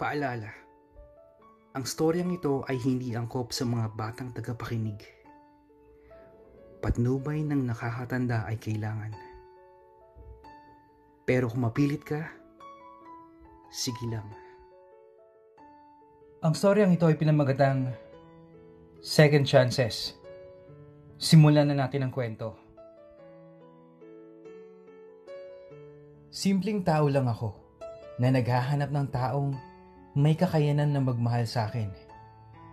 Paalala, ang storyang ito ay hindi angkop sa mga batang tagapakinig. Patnubay ng nakakatanda ay kailangan. Pero kung mapilit ka, sige lang. Ang storyang ito ay pinamagatang Second Chances. Simulan na natin ang kwento. Simpleng tao lang ako na naghahanap ng taong may kakayanan na magmahal sa akin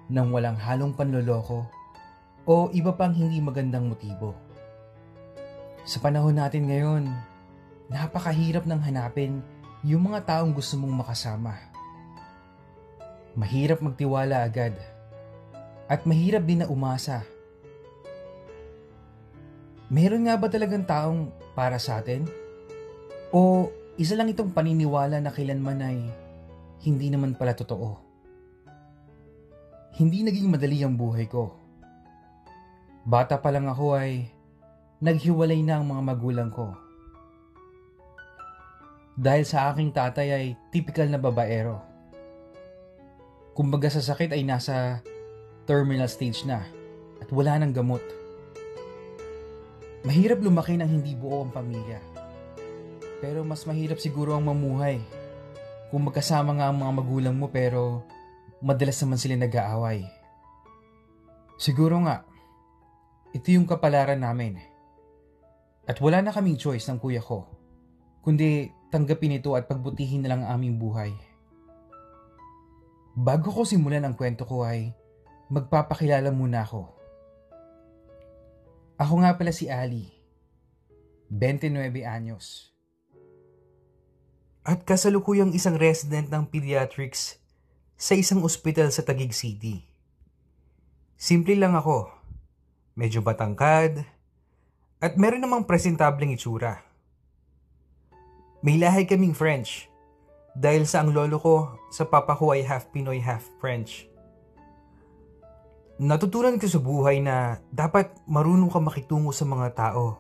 nang walang halong panloloko o iba pang hindi magandang motibo. Sa panahon natin ngayon, napakahirap nang hanapin yung mga taong gusto mong makasama. Mahirap magtiwala agad at mahirap din na umasa. Meron nga ba talagang taong para sa atin? O isa lang itong paniniwala na kailanman ay hindi naman pala totoo. Hindi naging madali ang buhay ko. Bata pa lang ako ay naghiwalay na ang mga magulang ko. Dahil sa aking tatay ay typical na babaero. Kumbaga sa sakit ay nasa terminal stage na at wala nang gamot. Mahirap lumaki nang hindi buo ang pamilya. Pero mas mahirap siguro ang mamuhay kung magkasama nga ang mga magulang mo pero madalas naman sila nag-aaway. Siguro nga, ito yung kapalaran namin. At wala na kaming choice ng kuya ko, kundi tanggapin ito at pagbutihin na lang ang aming buhay. Bago ko simulan ang kwento ko ay magpapakilala muna ako. Ako nga pala si Ali, 29 anyos at kasalukuyang isang resident ng pediatrics sa isang ospital sa Taguig City. Simple lang ako, medyo batangkad, at meron namang presentableng itsura. May lahi kaming French dahil sa ang lolo ko sa papa ko ay half Pinoy half French. Natutunan ko sa buhay na dapat marunong ka makitungo sa mga tao.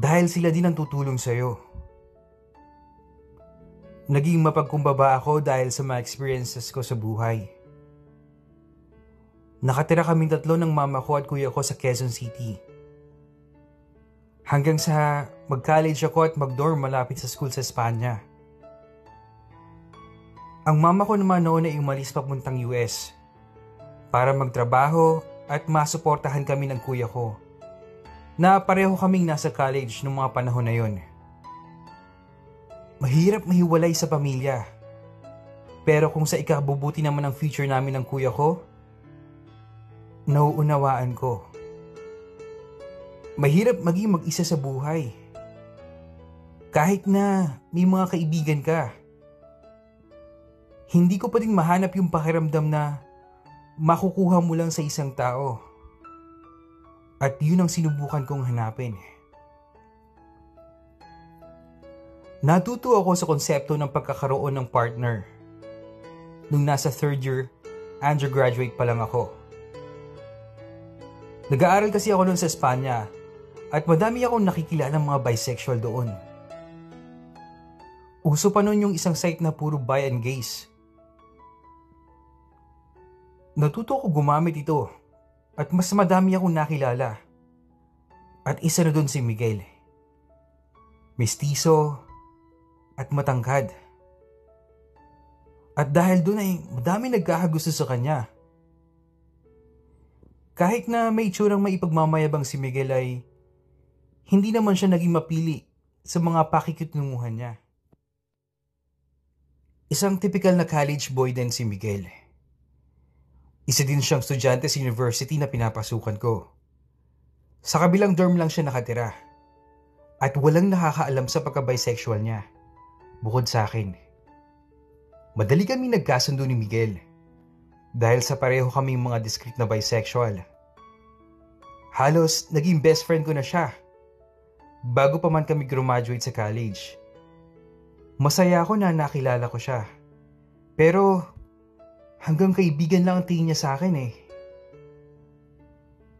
Dahil sila din ang tutulong sa'yo. Naging mapagkumbaba ako dahil sa mga experiences ko sa buhay. Nakatira kaming tatlo ng mama ko at kuya ko sa Quezon City. Hanggang sa mag-college ako at mag-dorm malapit sa school sa Espanya. Ang mama ko naman noon ay umalis papuntang US para magtrabaho at masuportahan kami ng kuya ko na pareho kaming nasa college noong mga panahon na yon. Mahirap mahiwalay sa pamilya. Pero kung sa ikabubuti naman ng future namin ng kuya ko, nauunawaan ko. Mahirap maging mag-isa sa buhay. Kahit na may mga kaibigan ka. Hindi ko pa din mahanap yung pakiramdam na makukuha mo lang sa isang tao. At yun ang sinubukan kong hanapin. Natuto ako sa konsepto ng pagkakaroon ng partner. Nung nasa third year, undergraduate pa lang ako. Nag-aaral kasi ako noon sa Espanya at madami akong nakikilala ng mga bisexual doon. Uso pa noon yung isang site na puro bi and gays. Natuto ko gumamit ito at mas madami akong nakilala. At isa na doon si Miguel. Mistiso, at matangkad. At dahil doon ay madami nagkakagusto sa kanya. Kahit na may itsurang may ipagmamayabang si Miguel ay hindi naman siya naging mapili sa mga pakikitnunguhan niya. Isang typical na college boy din si Miguel. Isa din siyang estudyante sa university na pinapasukan ko. Sa kabilang dorm lang siya nakatira. At walang nakakaalam sa pagka-bisexual niya bukod sa akin. Madali kami nagkasundo ni Miguel dahil sa pareho kaming mga discreet na bisexual. Halos naging best friend ko na siya bago pa man kami graduate sa college. Masaya ako na nakilala ko siya. Pero hanggang kaibigan lang ang tingin niya sa akin eh.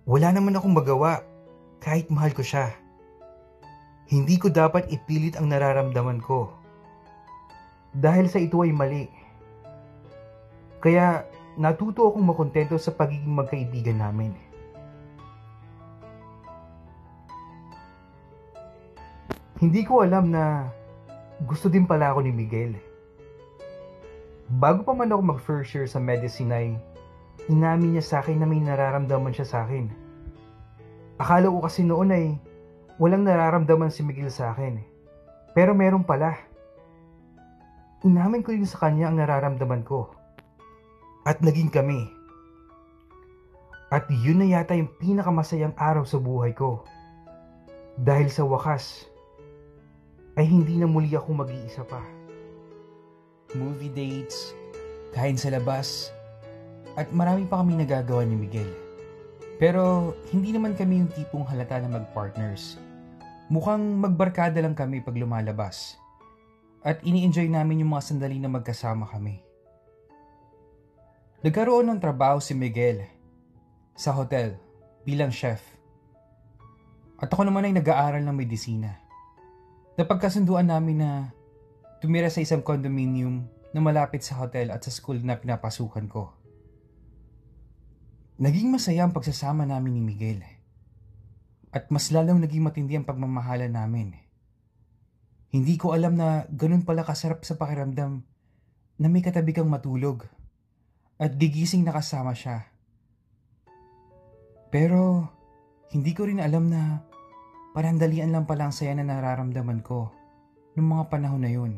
Wala naman akong magawa kahit mahal ko siya. Hindi ko dapat ipilit ang nararamdaman ko. Dahil sa ito ay mali. Kaya natuto akong makontento sa pagiging magkaibigan namin. Hindi ko alam na gusto din pala ako ni Miguel. Bago pa man ako mag first year sa medicine ay inamin niya sa akin na may nararamdaman siya sa akin. Akala ko kasi noon ay walang nararamdaman si Miguel sa akin. Pero meron pala. Inamin ko din sa kanya ang nararamdaman ko. At naging kami. At yun na yata yung pinakamasayang araw sa buhay ko. Dahil sa wakas, ay hindi na muli ako mag-iisa pa. Movie dates, kain sa labas, at marami pa kami nagagawa ni Miguel. Pero hindi naman kami yung tipong halata na mag-partners. Mukhang magbarkada lang kami pag lumalabas. At ini-enjoy namin yung mga sandali na magkasama kami. Nagkaroon ng trabaho si Miguel sa hotel bilang chef. At ako naman ay nag-aaral ng medisina. Napagkasunduan namin na tumira sa isang condominium na malapit sa hotel at sa school na pinapasukan ko. Naging masaya ang pagsasama namin ni Miguel. At mas lalong naging matindi ang pagmamahala namin. Hindi ko alam na ganun pala kasarap sa pakiramdam na may katabi kang matulog at gigising na kasama siya. Pero hindi ko rin alam na Parandalian lang pala ang saya na nararamdaman ko noong mga panahon na yun.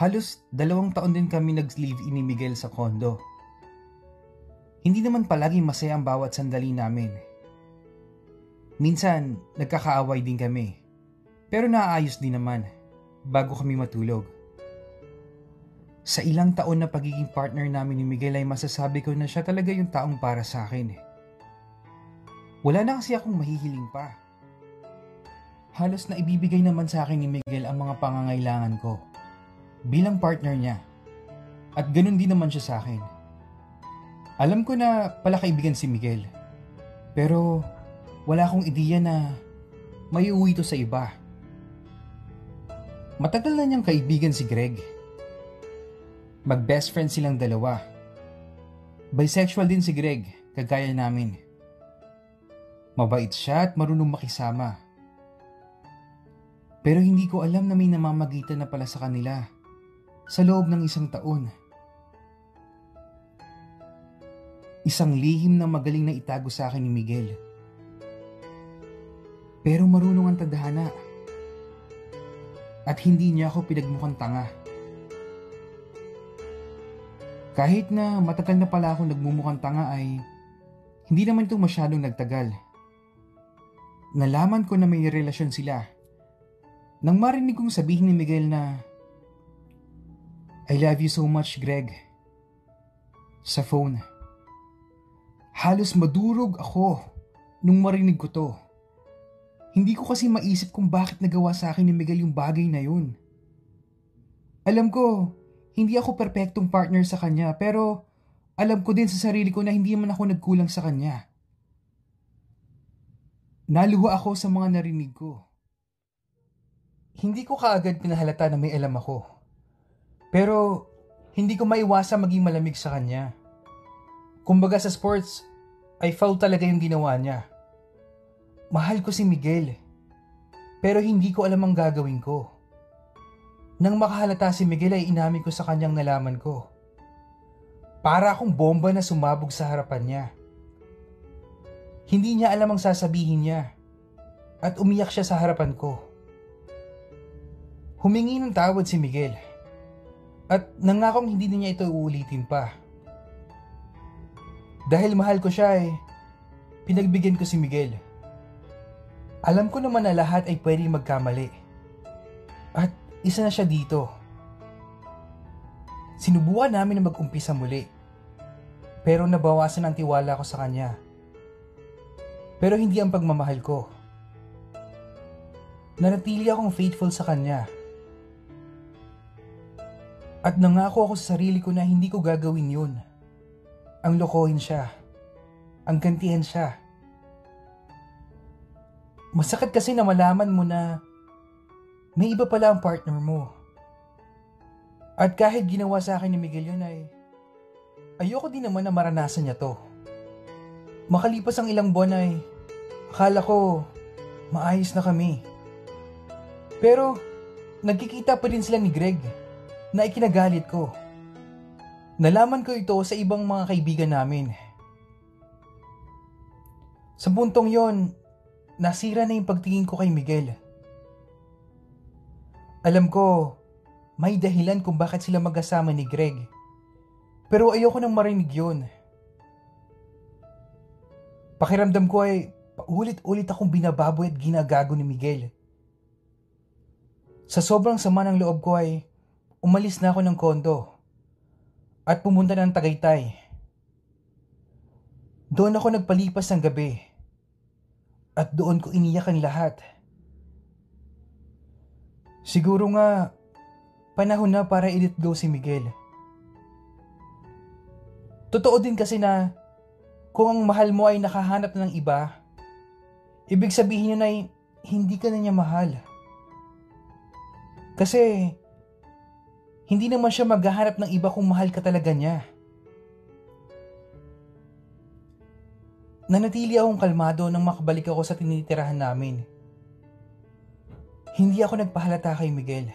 Halos dalawang taon din kami nag-live-in ni Miguel sa kondo. Hindi naman palagi masaya ang bawat sandali namin. Minsan, nagkakaaway din kami. Pero naayos din naman bago kami matulog. Sa ilang taon na pagiging partner namin ni Miguel ay masasabi ko na siya talaga yung taong para sa akin. Wala na kasi akong mahihiling pa. Halos na ibibigay naman sa akin ni Miguel ang mga pangangailangan ko bilang partner niya. At ganun din naman siya sa akin. Alam ko na pala kaibigan si Miguel. Pero wala akong ideya na may uwi to sa iba. Matagal na niyang kaibigan si Greg. Mag-best friend silang dalawa. Bisexual din si Greg, kagaya namin. Mabait siya at marunong makisama. Pero hindi ko alam na may namamagitan na pala sa kanila sa loob ng isang taon. Isang lihim na magaling na itago sa akin ni Miguel. Pero marunong ang tadhana. At hindi niya ako pinagmukhang tanga. Kahit na matagal na pala akong nagmumukhang tanga ay hindi naman ito masyadong nagtagal nalaman ko na may relasyon sila. Nang marinig kong sabihin ni Miguel na, I love you so much, Greg. Sa phone. Halos madurog ako nung marinig ko to. Hindi ko kasi maisip kung bakit nagawa sa akin ni Miguel yung bagay na yun. Alam ko, hindi ako perpektong partner sa kanya pero alam ko din sa sarili ko na hindi man ako nagkulang sa kanya. Naluha ako sa mga narinig ko. Hindi ko kaagad pinahalata na may alam ako. Pero hindi ko maiwasa maging malamig sa kanya. Kumbaga sa sports, ay foul talaga yung ginawa niya. Mahal ko si Miguel. Pero hindi ko alam ang gagawin ko. Nang makahalata si Miguel ay inamin ko sa kanyang nalaman ko. Para akong bomba na sumabog sa harapan niya. Hindi niya alam ang sasabihin niya. At umiyak siya sa harapan ko. Humingi ng tawad si Miguel. At nangakong hindi niya ito uulitin pa. Dahil mahal ko siya eh, pinagbigyan ko si Miguel. Alam ko naman na lahat ay pwede magkamali. At isa na siya dito. Sinubukan namin na mag-umpisa muli. Pero nabawasan ang tiwala ko sa kanya pero hindi ang pagmamahal ko. Nanatili akong faithful sa kanya. At nangako ako sa sarili ko na hindi ko gagawin yun. Ang lokohin siya. Ang gantihan siya. Masakit kasi na malaman mo na may iba pala ang partner mo. At kahit ginawa sa akin ni Miguel yun ay, ayoko din naman na maranasan niya to. Makalipas ang ilang buwan ay, akala ko, maayos na kami. Pero, nagkikita pa rin sila ni Greg na ikinagalit ko. Nalaman ko ito sa ibang mga kaibigan namin. Sa puntong yon, nasira na yung pagtingin ko kay Miguel. Alam ko, may dahilan kung bakit sila magkasama ni Greg. Pero ayoko nang marinig yun. Pakiramdam ko ay paulit-ulit akong binababoy at ginagago ni Miguel. Sa sobrang sama ng loob ko ay umalis na ako ng kondo at pumunta ng Tagaytay. Doon ako nagpalipas ng gabi at doon ko iniyak ang lahat. Siguro nga, panahon na para i-let go si Miguel. Totoo din kasi na kung ang mahal mo ay nakahanap na ng iba, ibig sabihin yun ay hindi ka na niya mahal. Kasi hindi naman siya maghahanap ng iba kung mahal ka talaga niya. Nanatili akong kalmado nang makabalik ako sa tinitirahan namin. Hindi ako nagpahalata kay Miguel.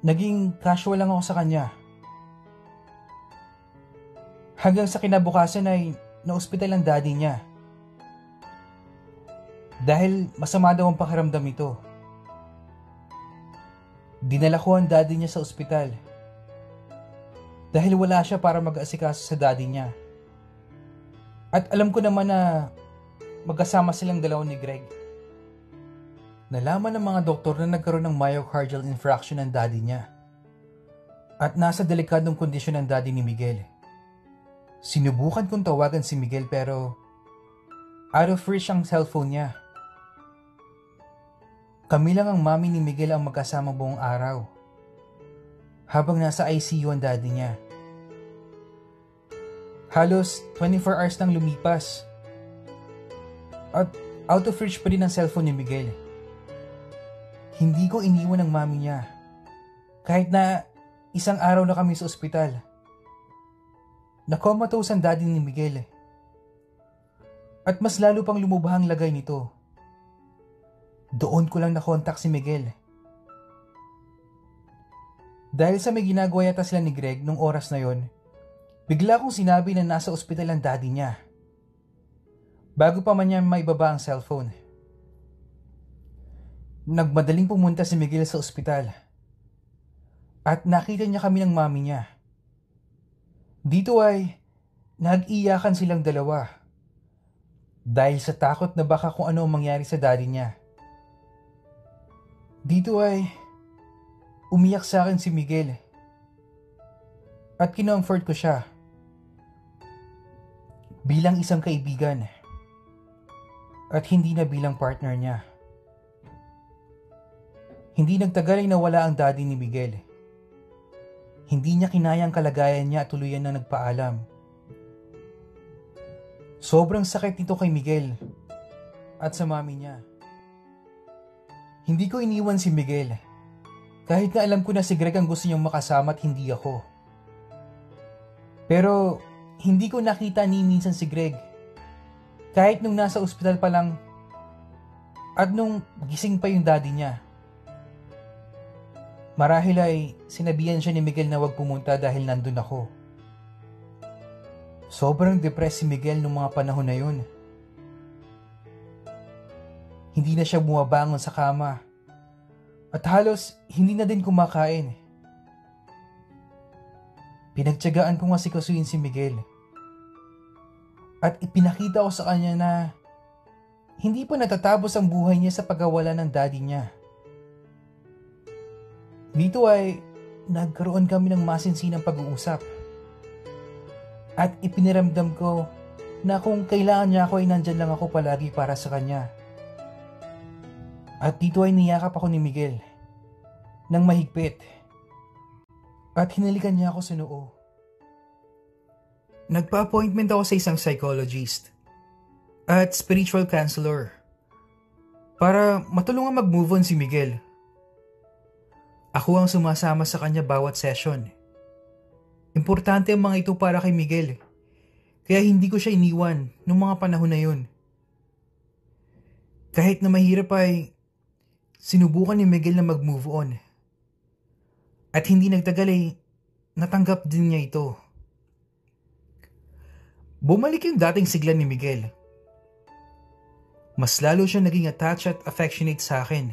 Naging casual lang ako sa kanya. Hanggang sa kinabukasan ay na-ospital ang daddy niya. Dahil masama daw ang pakiramdam ito. Dinala ko ang daddy niya sa ospital. Dahil wala siya para mag-asikaso sa daddy niya. At alam ko naman na magkasama silang dalawa ni Greg. Nalaman ng mga doktor na nagkaroon ng myocardial infarction ng daddy niya. At nasa delikadong kondisyon ng daddy ni Miguel. Sinubukan kong tawagan si Miguel pero out of reach ang cellphone niya. Kami lang ang mami ni Miguel ang magkasama buong araw. Habang nasa ICU ang daddy niya. Halos 24 hours nang lumipas. At out of reach pa rin ang cellphone ni Miguel. Hindi ko iniwan ang mami niya. Kahit na isang araw na kami sa ospital. Nakomatose ang daddy ni Miguel. At mas lalo pang lumubha ang lagay nito. Doon ko lang nakontak si Miguel. Dahil sa may ginagawa yata sila ni Greg nung oras na yon, bigla kong sinabi na nasa ospital ang daddy niya. Bago pa man niya maibaba ang cellphone. Nagmadaling pumunta si Miguel sa ospital. At nakita niya kami ng mami niya. Dito ay nag-iyakan silang dalawa. Dahil sa takot na baka kung ano ang mangyari sa daddy niya. Dito ay umiyak sa akin si Miguel. At kinomfort ko siya. Bilang isang kaibigan. At hindi na bilang partner niya. Hindi nagtagal ay nawala ang daddy ni Miguel. Hindi niya kinayang kalagayan niya at tuluyan na nagpaalam. Sobrang sakit nito kay Miguel at sa mami niya. Hindi ko iniwan si Miguel. Kahit na alam ko na si Greg ang gusto niyang makasama at hindi ako. Pero hindi ko nakita ni minsan si Greg. Kahit nung nasa ospital pa lang at nung gising pa yung daddy niya. Marahil ay sinabihan siya ni Miguel na wag pumunta dahil nandun ako. Sobrang depressed si Miguel nung mga panahon na yun. Hindi na siya bumabangon sa kama. At halos hindi na din kumakain. Pinagtyagaan ko nga si Miguel. At ipinakita ko sa kanya na hindi pa natatapos ang buhay niya sa pagawala ng daddy niya. Dito ay nagkaroon kami ng masinsinang pag-uusap. At ipiniramdam ko na kung kailangan niya ako ay nandyan lang ako palagi para sa kanya. At dito ay niyakap ako ni Miguel nang mahigpit at hinalikan niya ako sa noo. Nagpa-appointment ako sa isang psychologist at spiritual counselor para matulungan mag-move on si Miguel. Ako ang sumasama sa kanya bawat session. Importante ang mga ito para kay Miguel. Kaya hindi ko siya iniwan noong mga panahon na yun. Kahit na mahirap ay sinubukan ni Miguel na mag-move on. At hindi nagtagal ay natanggap din niya ito. Bumalik yung dating sigla ni Miguel. Mas lalo siya naging attached at affectionate sa akin.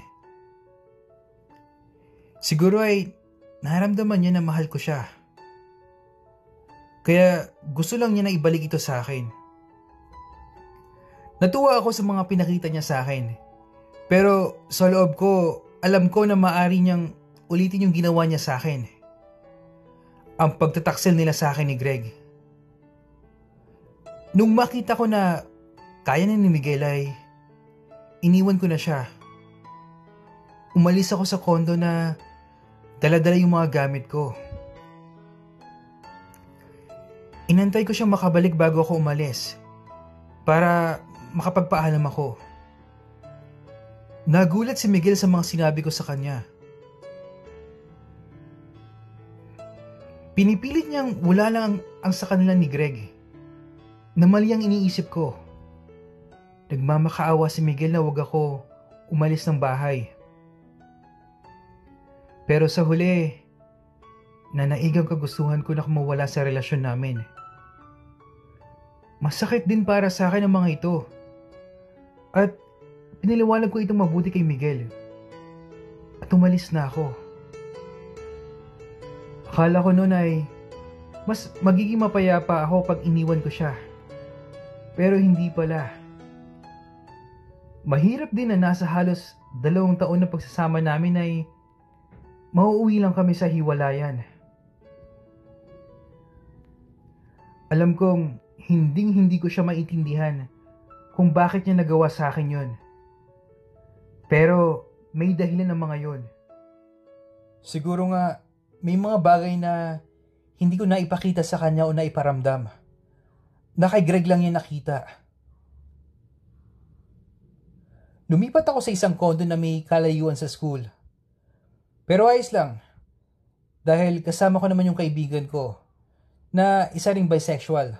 Siguro ay naramdaman niya na mahal ko siya. Kaya gusto lang niya na ibalik ito sa akin. Natuwa ako sa mga pinakita niya sa akin. Pero sa loob ko, alam ko na maari niyang ulitin yung ginawa niya sa akin. Ang pagtataksil nila sa akin ni Greg. Nung makita ko na kaya na ni Miguel ay iniwan ko na siya. Umalis ako sa kondo na daladala yung mga gamit ko. Inantay ko siyang makabalik bago ako umalis para makapagpaalam ako. Nagulat si Miguel sa mga sinabi ko sa kanya. Pinipilit niyang wala lang ang, ang sa kanila ni Greg. Na mali ang iniisip ko. Nagmamakaawa si Miguel na wag ako umalis ng bahay. Pero sa huli, nanaigang kagustuhan ko na kumawala sa relasyon namin. Masakit din para sa akin ang mga ito. At piniliwanag ko itong mabuti kay Miguel. At umalis na ako. Akala ko noon ay mas magiging mapayapa ako pag iniwan ko siya. Pero hindi pala. Mahirap din na nasa halos dalawang taon na pagsasama namin ay mauuwi lang kami sa hiwalayan. Alam kong hinding hindi ko siya maintindihan kung bakit niya nagawa sa akin yon. Pero may dahilan ng mga yon. Siguro nga may mga bagay na hindi ko naipakita sa kanya o naiparamdam. Na kay Greg lang yan nakita. Lumipat ako sa isang kondo na may kalayuan sa school. Pero ayos lang. Dahil kasama ko naman yung kaibigan ko na isa ring bisexual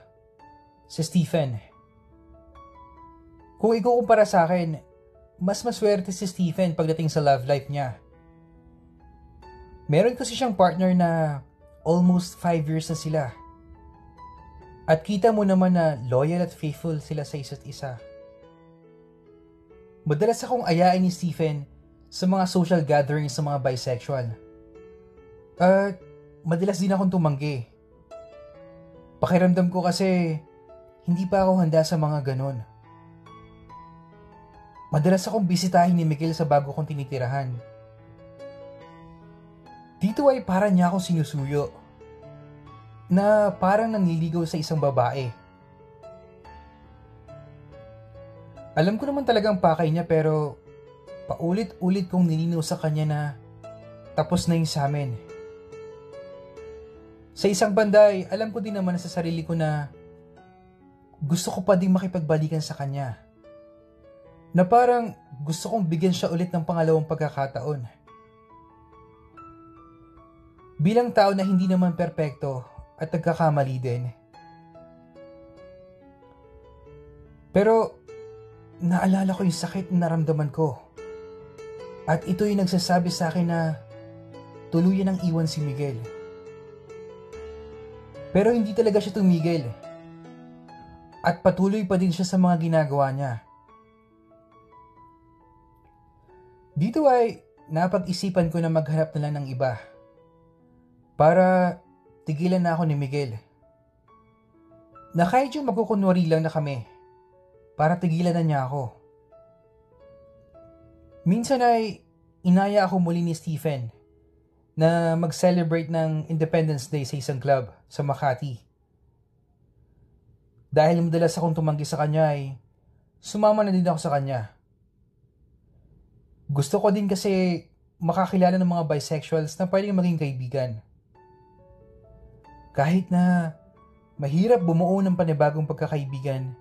si Stephen. Kung ikukumpara sa akin, mas maswerte si Stephen pagdating sa love life niya. Meron kasi siyang partner na almost 5 years na sila. At kita mo naman na loyal at faithful sila sa isa't isa. Madalas akong ayain ni Stephen sa mga social gatherings sa mga bisexual. At madalas din akong tumanggi. Pakiramdam ko kasi hindi pa ako handa sa mga ganon. Madalas akong bisitahin ni Miguel sa bago kong tinitirahan. Dito ay para niya akong sinusuyo. Na parang nanliligaw sa isang babae. Alam ko naman talagang pakay niya pero paulit-ulit kong nilinaw sa kanya na tapos na yung sa amin. Sa isang banday, alam ko din naman sa sarili ko na gusto ko pa ding makipagbalikan sa kanya. Na parang gusto kong bigyan siya ulit ng pangalawang pagkakataon. Bilang tao na hindi naman perpekto at nagkakamali din. Pero naalala ko yung sakit na naramdaman ko. At ito yung nagsasabi sa akin na tuluyan ang iwan si Miguel. Pero hindi talaga siya tumigil at patuloy pa din siya sa mga ginagawa niya. Dito ay napag-isipan ko na maghanap na lang ng iba para tigilan na ako ni Miguel. Na kahit yung magkukunwari lang na kami para tigilan na niya ako. Minsan ay inaya ako muli ni Stephen na mag-celebrate ng Independence Day sa isang club sa Makati. Dahil madalas akong tumanggi sa kanya ay sumama na din ako sa kanya. Gusto ko din kasi makakilala ng mga bisexuals na pwedeng maging kaibigan. Kahit na mahirap bumuo ng panibagong pagkakaibigan,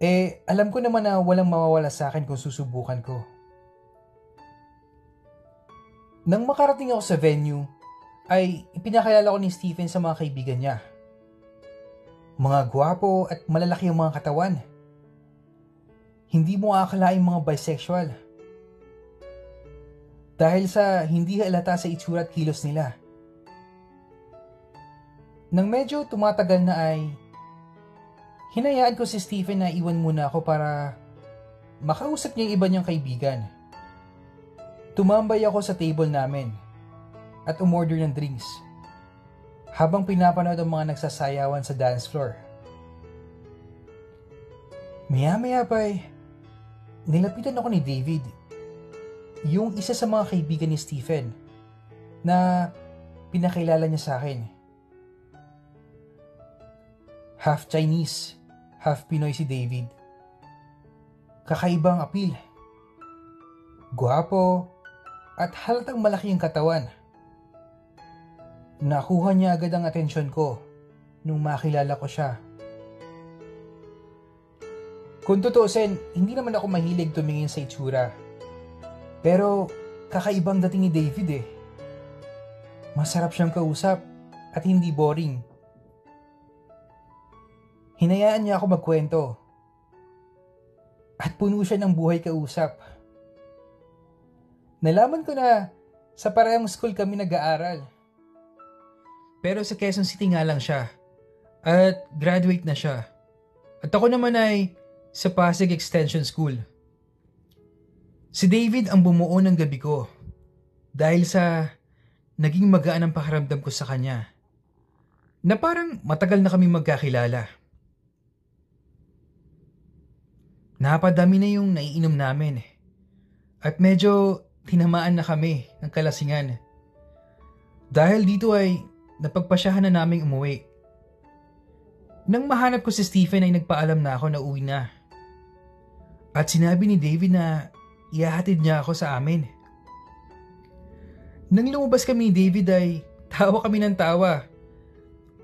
Eh, alam ko naman na walang mawawala sa akin kung susubukan ko. Nang makarating ako sa venue, ay ipinakilala ko ni Stephen sa mga kaibigan niya. Mga gwapo at malalaki ang mga katawan. Hindi mo akalaing mga bisexual. Dahil sa hindi halata sa itsura at kilos nila. Nang medyo tumatagal na ay Hinayaan ko si Stephen na iwan muna ako para makausap niya yung iba niyang kaibigan. Tumambay ako sa table namin at umorder ng drinks habang pinapanood ang mga nagsasayawan sa dance floor. Maya-maya pa eh, nilapitan ako ni David, yung isa sa mga kaibigan ni Stephen, na pinakilala niya sa akin. Half Chinese, half Pinoy si David. Kakaibang apil. Guwapo at halatang malaki ang katawan. Nakuha niya agad ang atensyon ko nung makilala ko siya. Kung tutuusin, hindi naman ako mahilig tumingin sa itsura. Pero kakaibang dating ni David eh. Masarap siyang kausap at hindi boring. Hinayaan niya ako magkwento. At puno siya ng buhay kausap. Nalaman ko na sa parehong school kami nag-aaral. Pero sa Quezon City nga lang siya. At graduate na siya. At ako naman ay sa Pasig Extension School. Si David ang bumuo ng gabi ko dahil sa naging magaan ang pakiramdam ko sa kanya na parang matagal na kami magkakilala. Napadami na yung naiinom namin. At medyo tinamaan na kami ng kalasingan. Dahil dito ay napagpasyahan na naming umuwi. Nang mahanap ko si Stephen ay nagpaalam na ako na uwi na. At sinabi ni David na ihahatid niya ako sa amin. Nang lumabas kami ni David ay tawa kami ng tawa.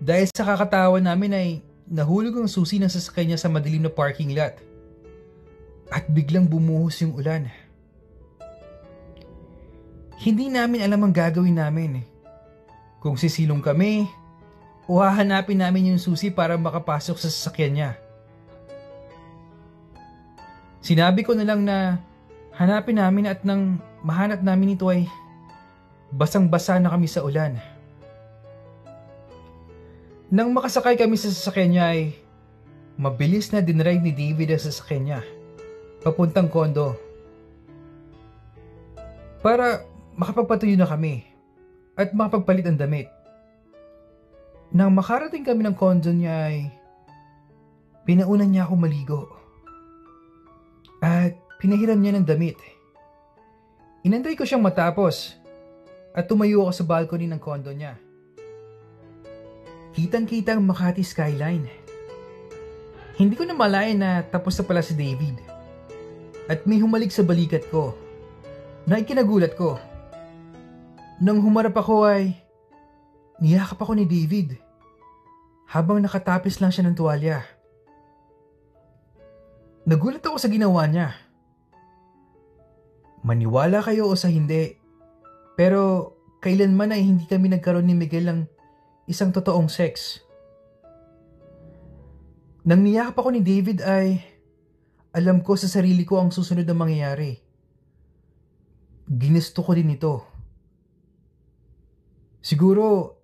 Dahil sa kakatawa namin ay nahulog ang susi ng sasakyan niya sa madilim na parking lot at biglang bumuhos yung ulan. Hindi namin alam ang gagawin namin. Kung sisilong kami, o hahanapin namin yung susi para makapasok sa sasakyan niya. Sinabi ko na lang na hanapin namin at nang mahanap namin ito ay basang-basa na kami sa ulan. Nang makasakay kami sa sasakyan niya ay mabilis na dinrive ni David ang sasakyan niya papuntang kondo. Para makapagpatuyo na kami at makapagpalit ang damit. Nang makarating kami ng kondo niya ay pinaunan niya ako maligo. At pinahiram niya ng damit. Inantay ko siyang matapos at tumayo ako sa balcony ng kondo niya. Kitang-kita ang Makati skyline. Hindi ko na malayan na tapos na pala si David at may humalik sa balikat ko na ikinagulat ko. Nang humarap ako ay niyakap ako ni David habang nakatapis lang siya ng tuwalya. Nagulat ako sa ginawa niya. Maniwala kayo o sa hindi, pero kailanman ay hindi kami nagkaroon ni Miguel ng isang totoong sex. Nang niyakap ako ni David ay alam ko sa sarili ko ang susunod na mangyayari. Ginusto ko din ito. Siguro,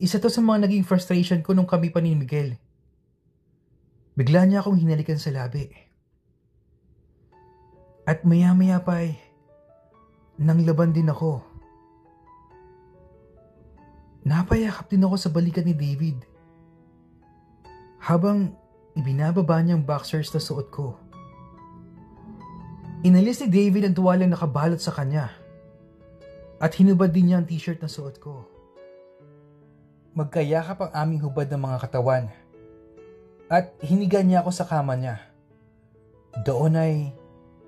isa to sa mga naging frustration ko nung kami pa ni Miguel. Bigla niya akong hinalikan sa labi. At maya-maya pa ay, nang laban din ako. Napayakap din ako sa balikat ni David. Habang Ibinababa niyang boxers na suot ko. Inalis ni David ang tuwalang nakabalot sa kanya. At hinubad din niya ang t-shirt na suot ko. Magkayakap ang aming hubad ng mga katawan. At hiniga niya ako sa kama niya. Doon ay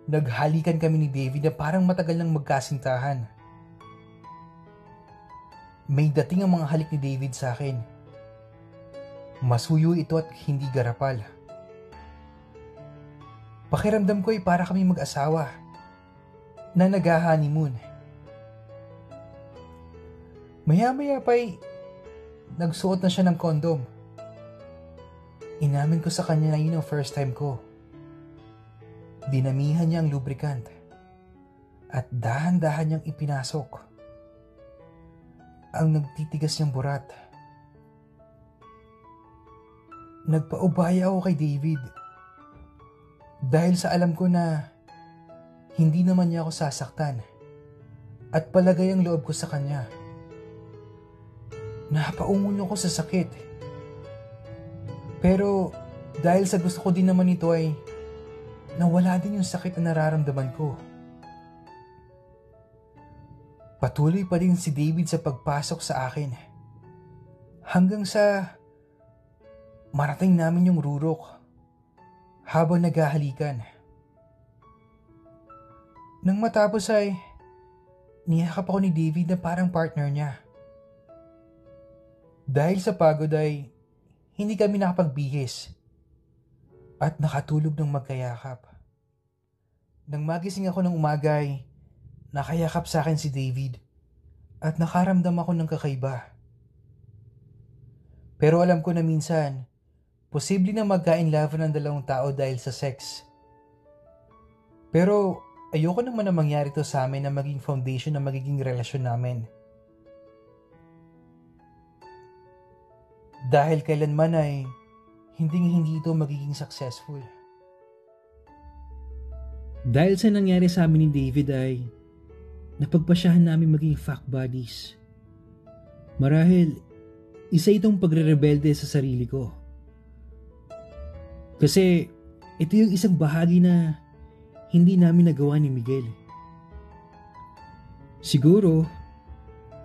naghalikan kami ni David na parang matagal nang magkasintahan. May dating ang mga halik ni David sa akin Masuyo ito at hindi garapal. Pakiramdam ko ay para kami mag-asawa na nag-honeymoon. Maya-maya pa'y nagsuot na siya ng kondom. Inamin ko sa kanya na yun ang first time ko. Dinamihan niya ang lubricant at dahan-dahan niyang ipinasok ang nagtitigas niyang burat. Nagpaubaya ako kay David dahil sa alam ko na hindi naman niya ako sasaktan at palagay ang loob ko sa kanya. Napaungon ako sa sakit. Pero dahil sa gusto ko din naman ito ay nawala din yung sakit na nararamdaman ko. Patuloy pa din si David sa pagpasok sa akin. Hanggang sa marating namin yung rurok habang naghahalikan. Nang matapos ay niyakap ako ni David na parang partner niya. Dahil sa pagod ay hindi kami nakapagbihis at nakatulog ng magkayakap. Nang magising ako ng umaga ay nakayakap sa akin si David at nakaramdam ako ng kakaiba. Pero alam ko na minsan, posible na magkain love ng dalawang tao dahil sa sex. Pero ayoko naman na mangyari to sa amin na maging foundation ng magiging relasyon namin. Dahil kailanman ay hindi hindi ito magiging successful. Dahil sa nangyari sa amin ni David ay napagpasyahan namin maging fuck buddies. Marahil, isa itong pagre-rebelde sa sarili ko. Kasi ito yung isang bahagi na hindi namin nagawa ni Miguel. Siguro,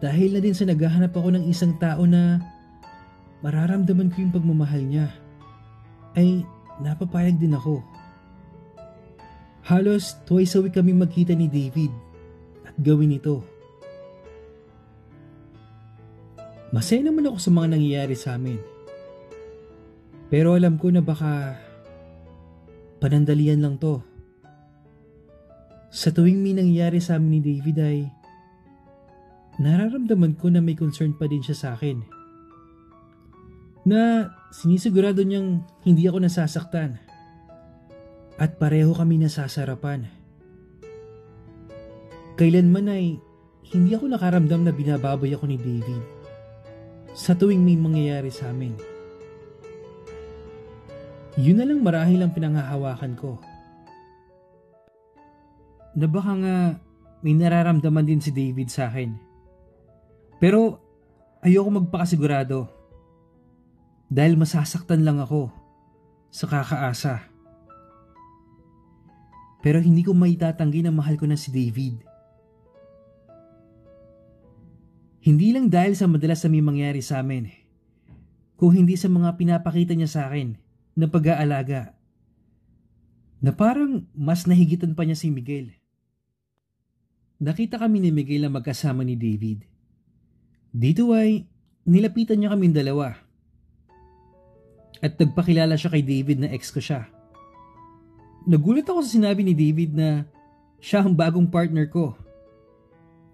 dahil na din sa naghahanap ako ng isang tao na mararamdaman ko yung pagmamahal niya, ay napapayag din ako. Halos twice a week kami magkita ni David at gawin ito. Masaya naman ako sa mga nangyayari sa amin. Pero alam ko na baka panandalian lang to. Sa tuwing may nangyayari sa amin ni David ay nararamdaman ko na may concern pa din siya sa akin na sinisigurado niyang hindi ako nasasaktan at pareho kami nasasarapan. Kailanman ay hindi ako nakaramdam na binababoy ako ni David sa tuwing may mangyayari sa amin. Yun na lang marahil ang pinanghahawakan ko. Na baka nga may nararamdaman din si David sa akin. Pero ayoko magpakasigurado dahil masasaktan lang ako sa kakaasa. Pero hindi ko maitatanggi na mahal ko na si David. Hindi lang dahil sa madalas na may mangyari sa amin, kung hindi sa mga pinapakita niya sa akin na pag-aalaga, na parang mas nahigitan pa niya si Miguel. Nakita kami ni Miguel na magkasama ni David. Dito ay nilapitan niya kaming dalawa at nagpakilala siya kay David na ex ko siya. Nagulat ako sa sinabi ni David na siya ang bagong partner ko.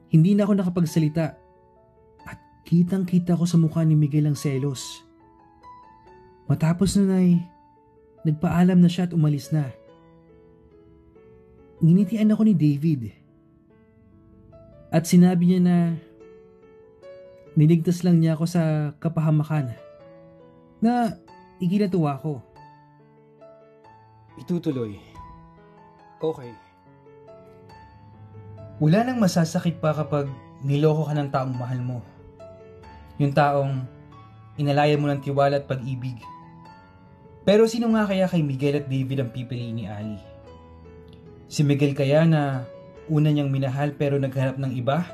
Hindi na ako nakapagsalita at kitang kita ko sa mukha ni Miguel ang selos. Matapos nun ay nagpaalam na siya at umalis na. Nginitian ako ni David. At sinabi niya na niligtas lang niya ako sa kapahamakan na Iginatuwa ko. Itutuloy. Okay. Wala nang masasakit pa kapag niloko ka ng taong mahal mo. Yung taong inalaya mo ng tiwala at pag-ibig. Pero sino nga kaya kay Miguel at David ang pipiliin ni Ali? Si Miguel kaya na una niyang minahal pero naghanap ng iba?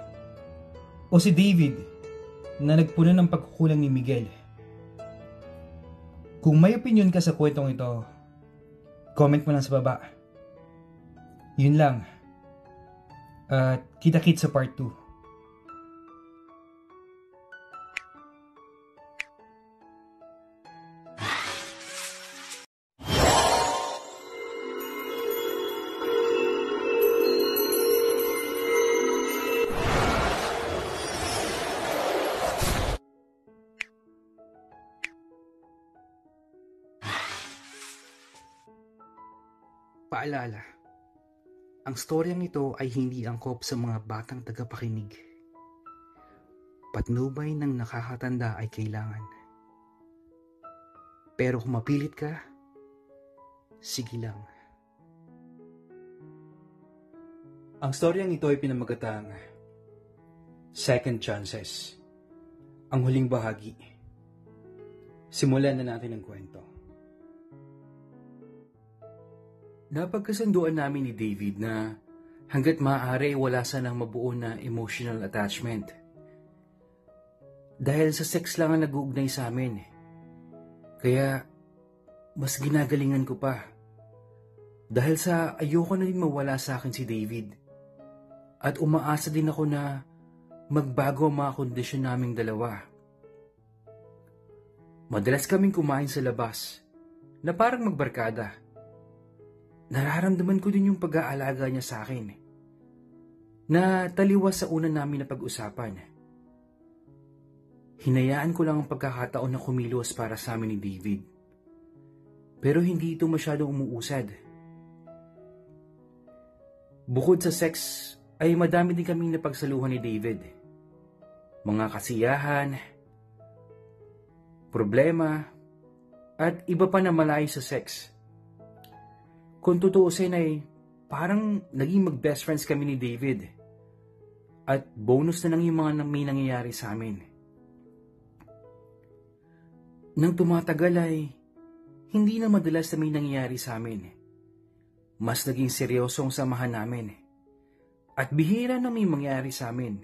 O si David na nagpunan ng pagkukulang ni Miguel? Kung may opinion ka sa kwentong ito, comment mo lang sa baba. Yun lang. At kita-kit sa part 2. Ang storyang ito ay hindi angkop sa mga batang tagapakinig. Patnubay ng nakakatanda ay kailangan. Pero kung mapilit ka, sige lang. Ang storyang ito ay pinamagatang Second Chances. Ang huling bahagi. Simulan na natin ang kwento. Napagkasunduan namin ni David na hanggat maaari wala sanang mabuo na emotional attachment. Dahil sa sex lang ang nag-uugnay sa amin. Kaya mas ginagalingan ko pa. Dahil sa ayoko na din mawala sa akin si David. At umaasa din ako na magbago ang mga kondisyon naming dalawa. Madalas kaming kumain sa labas na parang magbarkada. Nararamdaman ko din yung pag-aalaga niya sa akin na taliwas sa una namin na pag-usapan. Hinayaan ko lang ang pagkakataon na kumilos para sa amin ni David. Pero hindi ito masyadong umuusad. Bukod sa sex, ay madami din kaming napagsaluhan ni David. Mga kasiyahan, problema, at iba pa na malayo sa sex. Kung tutuusin ay parang naging mag-best friends kami ni David. At bonus na lang yung mga may nangyayari sa amin. Nang tumatagal ay hindi na madalas na may nangyayari sa amin. Mas naging seryoso ang samahan namin. At bihira na may mangyayari sa amin.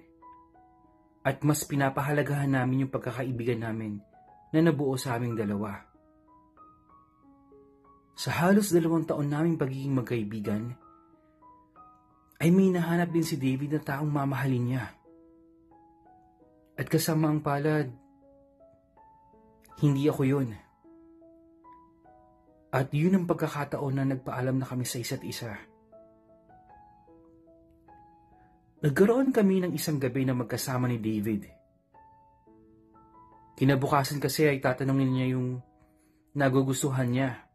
At mas pinapahalagahan namin yung pagkakaibigan namin na nabuo sa aming dalawa. Sa halos dalawang taon naming pagiging magkaibigan, ay may nahanap din si David na taong mamahalin niya. At kasama ang palad, hindi ako yun. At yun ang pagkakataon na nagpaalam na kami sa isa't isa. Nagkaroon kami ng isang gabi na magkasama ni David. Kinabukasan kasi ay tatanungin niya yung nagugustuhan niya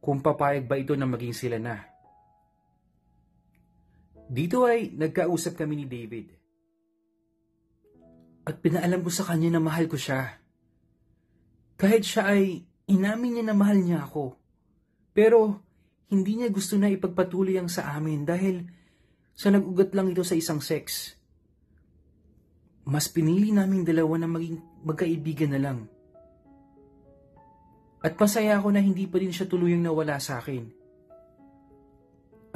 kung papayag ba ito na maging sila na. Dito ay nagkausap kami ni David. At pinaalam ko sa kanya na mahal ko siya. Kahit siya ay inamin niya na mahal niya ako. Pero hindi niya gusto na ipagpatuloy ang sa amin dahil sa nag-ugat lang ito sa isang sex. Mas pinili naming dalawa na maging magkaibigan na lang. At masaya ako na hindi pa din siya tuluyang nawala sa akin.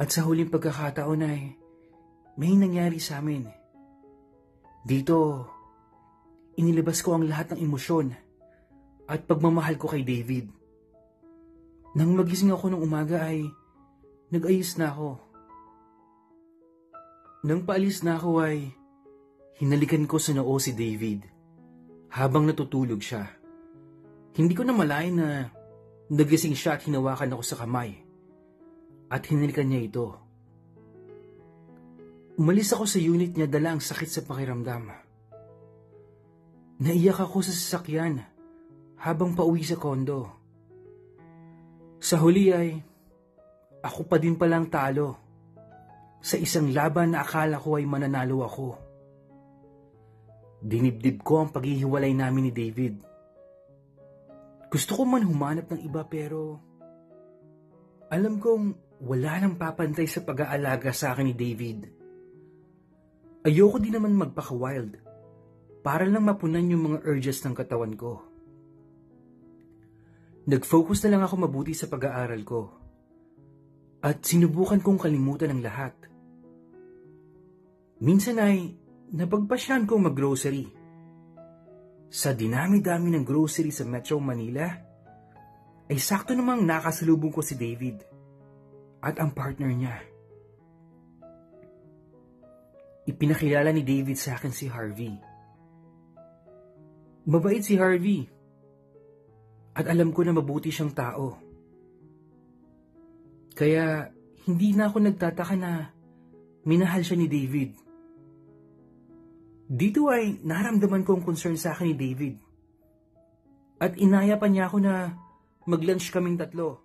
At sa huling pagkakataon ay may nangyari sa amin. Dito, inilabas ko ang lahat ng emosyon at pagmamahal ko kay David. Nang magising ako ng umaga ay nag-ayos na ako. Nang paalis na ako ay hinalikan ko sa noo si David habang natutulog siya. Hindi ko na malayan na nagising siya at hinawakan ako sa kamay. At hinalikan niya ito. Umalis ako sa unit niya dala ang sakit sa pakiramdam. Naiyak ako sa sasakyan habang pauwi sa kondo. Sa huli ay, ako pa din palang talo sa isang laban na akala ko ay mananalo ako. Dinibdib ko ang paghihiwalay namin ni David. Gusto ko man humanap ng iba pero alam kong wala nang papantay sa pag-aalaga sa akin ni David. Ayoko din naman magpaka-wild para lang mapunan yung mga urges ng katawan ko. Nag-focus na lang ako mabuti sa pag-aaral ko at sinubukan kong kalimutan ang lahat. Minsan ay napagpasyan kong mag-grocery sa dinami-dami ng grocery sa Metro Manila, ay sakto namang nakasalubong ko si David at ang partner niya. Ipinakilala ni David sa akin si Harvey. Mabait si Harvey at alam ko na mabuti siyang tao. Kaya hindi na ako nagtataka na minahal siya ni David. Dito ay naramdaman ko ang concern sa akin ni David. At inaya pa niya ako na mag-lunch kaming tatlo.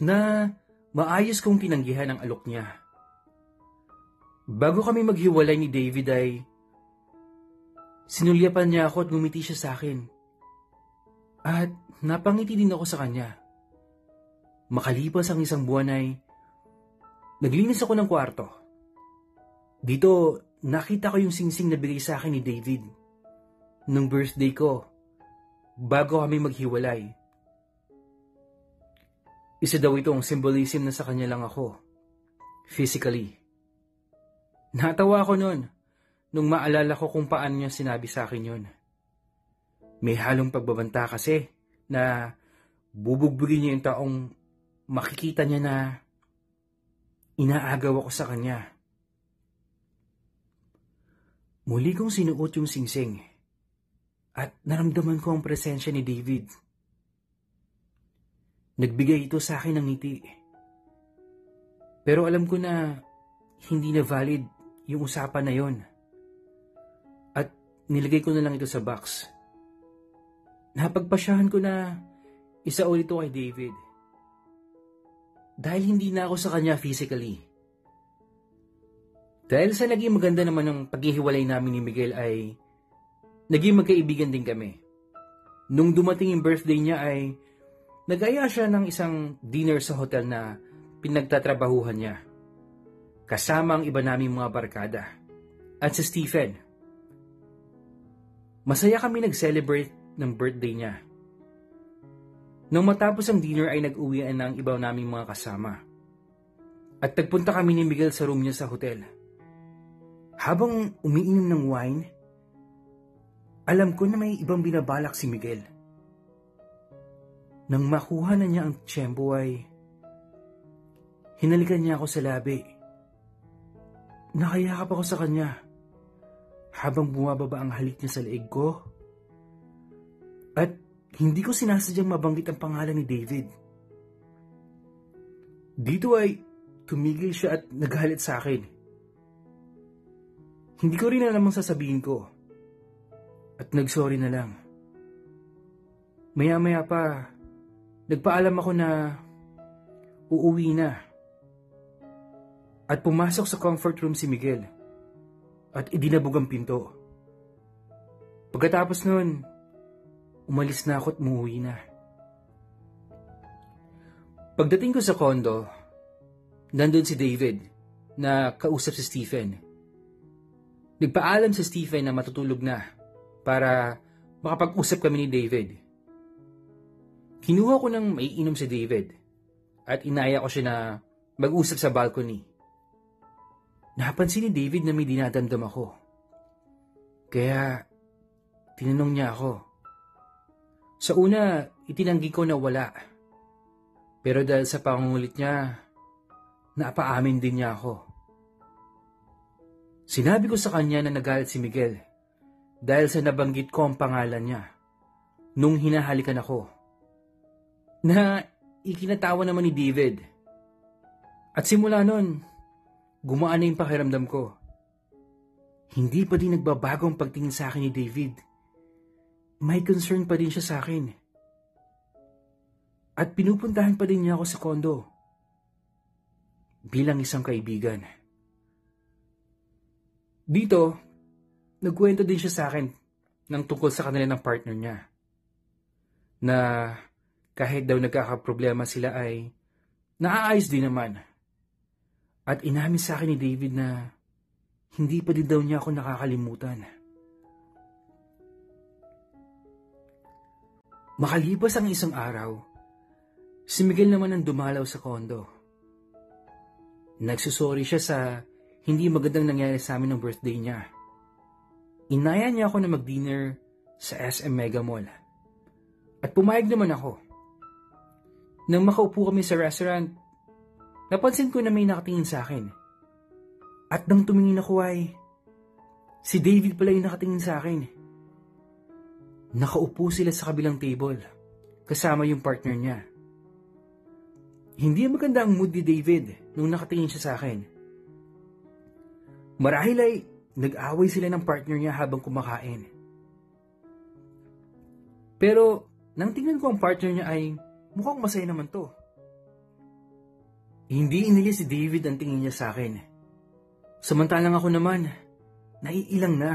na maayos kong tinanggihan ang alok niya. Bago kami maghiwalay ni David ay sinulyapan niya ako at ngumiti siya sa akin. At napangiti din ako sa kanya. Makalipas ang isang buwan ay naglinis ako ng kwarto. Dito, nakita ko yung singsing na bigay sa akin ni David nung birthday ko bago kami maghiwalay. Isa daw itong symbolism na sa kanya lang ako, physically. Natawa ako noon nung maalala ko kung paano niya sinabi sa akin yun. May halong pagbabanta kasi na bubugbugin niya yung taong makikita niya na inaagaw ako sa kanya. Muli kong sinuot yung singsing at naramdaman ko ang presensya ni David. Nagbigay ito sa akin ng ngiti. Pero alam ko na hindi na valid yung usapan na yon. At nilagay ko na lang ito sa box. Napagpasyahan ko na isa ulit ito kay David. Dahil hindi na ako sa kanya physically. Dahil sa naging maganda naman ng paghihiwalay namin ni Miguel ay naging magkaibigan din kami. Nung dumating yung birthday niya ay Nagaya siya ng isang dinner sa hotel na pinagtatrabahuhan niya. Kasama ang iba naming mga barkada. At si Stephen. Masaya kami nag-celebrate ng birthday niya. Nung matapos ang dinner ay nag-uwian na ang iba naming mga kasama. At nagpunta kami ni Miguel sa room niya sa hotel. Habang umiinom ng wine, alam ko na may ibang binabalak si Miguel. Nang makuha na niya ang tiyempo ay hinalikan niya ako sa labi. Nakayakap ako sa kanya habang bumababa ang halik niya sa leeg ko. At hindi ko sinasadyang mabanggit ang pangalan ni David. Dito ay tumigil siya at naghalit sa akin. Hindi ko rin na namang sasabihin ko. At nagsorry na lang. Maya-maya pa, Nagpaalam ako na uuwi na. At pumasok sa comfort room si Miguel at idinabog ang pinto. Pagkatapos nun, umalis na ako at umuwi na. Pagdating ko sa condo, nandun si David na kausap si Stephen. Nagpaalam si Stephen na matutulog na para makapag-usap kami ni David. Kinuha ko ng maiinom si David at inaya ko siya na mag-usap sa balcony. Napansin ni David na may dinadamdam ako. Kaya, tinanong niya ako. Sa una, itinanggi ko na wala. Pero dahil sa pangungulit niya, napaamin din niya ako. Sinabi ko sa kanya na nagalit si Miguel dahil sa nabanggit ko ang pangalan niya nung hinahalikan ako na ikinatawa naman ni David. At simula nun, gumaan na yung pakiramdam ko. Hindi pa din nagbabago ang pagtingin sa akin ni David. May concern pa din siya sa akin. At pinupuntahan pa din niya ako sa kondo. Bilang isang kaibigan. Dito, nagkwento din siya sa akin ng tungkol sa kanila ng partner niya. Na kahit daw nagkakaproblema sila ay naaayos din naman. At inamin sa akin ni David na hindi pa din daw niya ako nakakalimutan. Makalipas ang isang araw, si Miguel naman ang dumalaw sa kondo. Nagsusori siya sa hindi magandang nangyari sa amin ng birthday niya. Inaya niya ako na mag-dinner sa SM Mega Mall. At pumayag naman ako. Nang makaupo kami sa restaurant, napansin ko na may nakatingin sa akin. At nang tumingin ako ay, si David pala yung nakatingin sa akin. Nakaupo sila sa kabilang table, kasama yung partner niya. Hindi maganda ang mood ni David nung nakatingin siya sa akin. Marahil ay nag-away sila ng partner niya habang kumakain. Pero nang tingnan ko ang partner niya ay Mukhang masaya naman to. Hindi inilis si David ang tingin niya sa akin. Samantalang ako naman, naiilang na.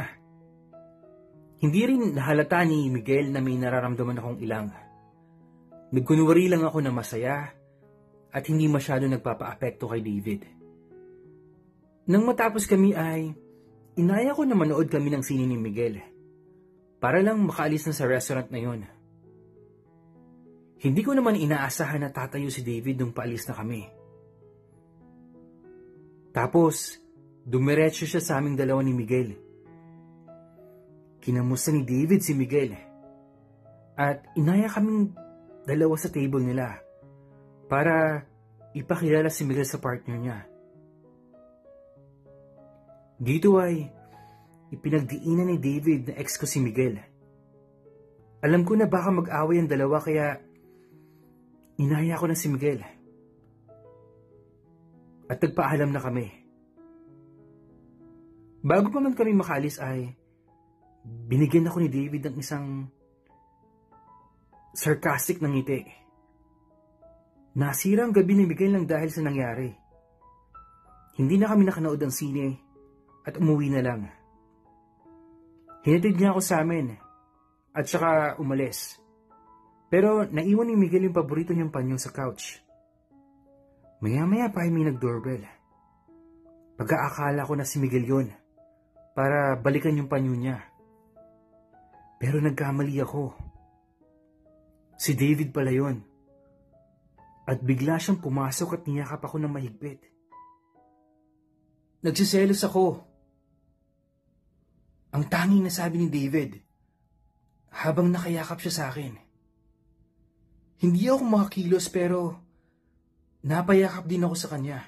Hindi rin nahalata ni Miguel na may nararamdaman akong ilang. Nagkunwari lang ako na masaya at hindi masyado nagpapaapekto kay David. Nang matapos kami ay, inaya ko na manood kami ng sine ni Miguel para lang makaalis na sa restaurant na yon. Hindi ko naman inaasahan na tatayo si David nung paalis na kami. Tapos, dumiretso siya sa aming dalawa ni Miguel. Kinamusta ni David si Miguel. At inaya kaming dalawa sa table nila para ipakilala si Miguel sa partner niya. Dito ay ipinagdiinan ni David na ex ko si Miguel. Alam ko na baka mag-away ang dalawa kaya inaya ko na si Miguel. At nagpaalam na kami. Bago pa man kami makalis ay binigyan ako ni David ng isang sarcastic na ngiti. Nasira ang gabi ni Miguel lang dahil sa nangyari. Hindi na kami nakanood ng sine at umuwi na lang. Hinatid niya ako sa amin at saka umalis. Pero naiwan ni Miguel yung paborito niyang panyo sa couch. Maya-maya pa ay may nag-doorbell. Pagkaakala ko na si Miguel yon para balikan yung panyo niya. Pero nagkamali ako. Si David pala yon. At bigla siyang pumasok at niyakap ako ng mahigpit. Nagsiselos ako. Ang tanging nasabi ni David habang nakayakap siya sa akin. Hindi ako makakilos pero napayakap din ako sa kanya.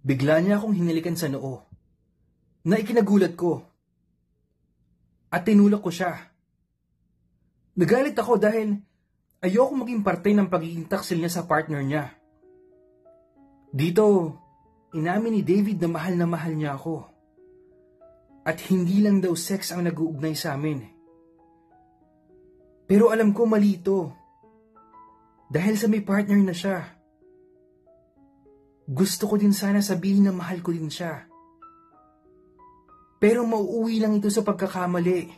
Bigla niya akong hinalikan sa noo na ikinagulat ko at tinulak ko siya. Nagalit ako dahil ayoko maging parte ng pagiging taksil niya sa partner niya. Dito, inamin ni David na mahal na mahal niya ako. At hindi lang daw sex ang nag-uugnay sa amin. Pero alam ko mali ito. Dahil sa may partner na siya. Gusto ko din sana sabihin na mahal ko din siya. Pero mauuwi lang ito sa pagkakamali.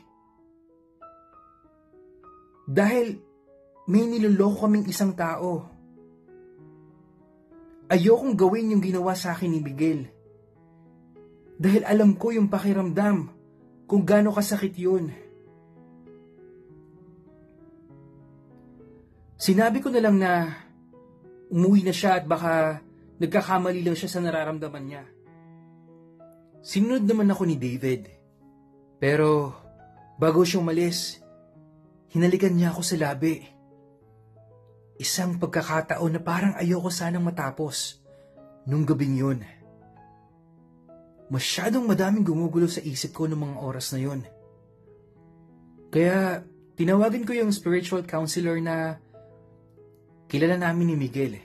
Dahil may niloloko kaming isang tao. Ayokong gawin yung ginawa sa akin ni Miguel. Dahil alam ko yung pakiramdam kung gaano kasakit yun. Sinabi ko na lang na umuwi na siya at baka nagkakamali lang siya sa nararamdaman niya. Sinunod naman ako ni David. Pero bago siya umalis, hinalikan niya ako sa labi. Isang pagkakataon na parang ayoko sanang matapos nung gabing yun. Masyadong madaming gumugulo sa isip ko ng mga oras na yun. Kaya tinawagan ko yung spiritual counselor na kilala namin ni Miguel.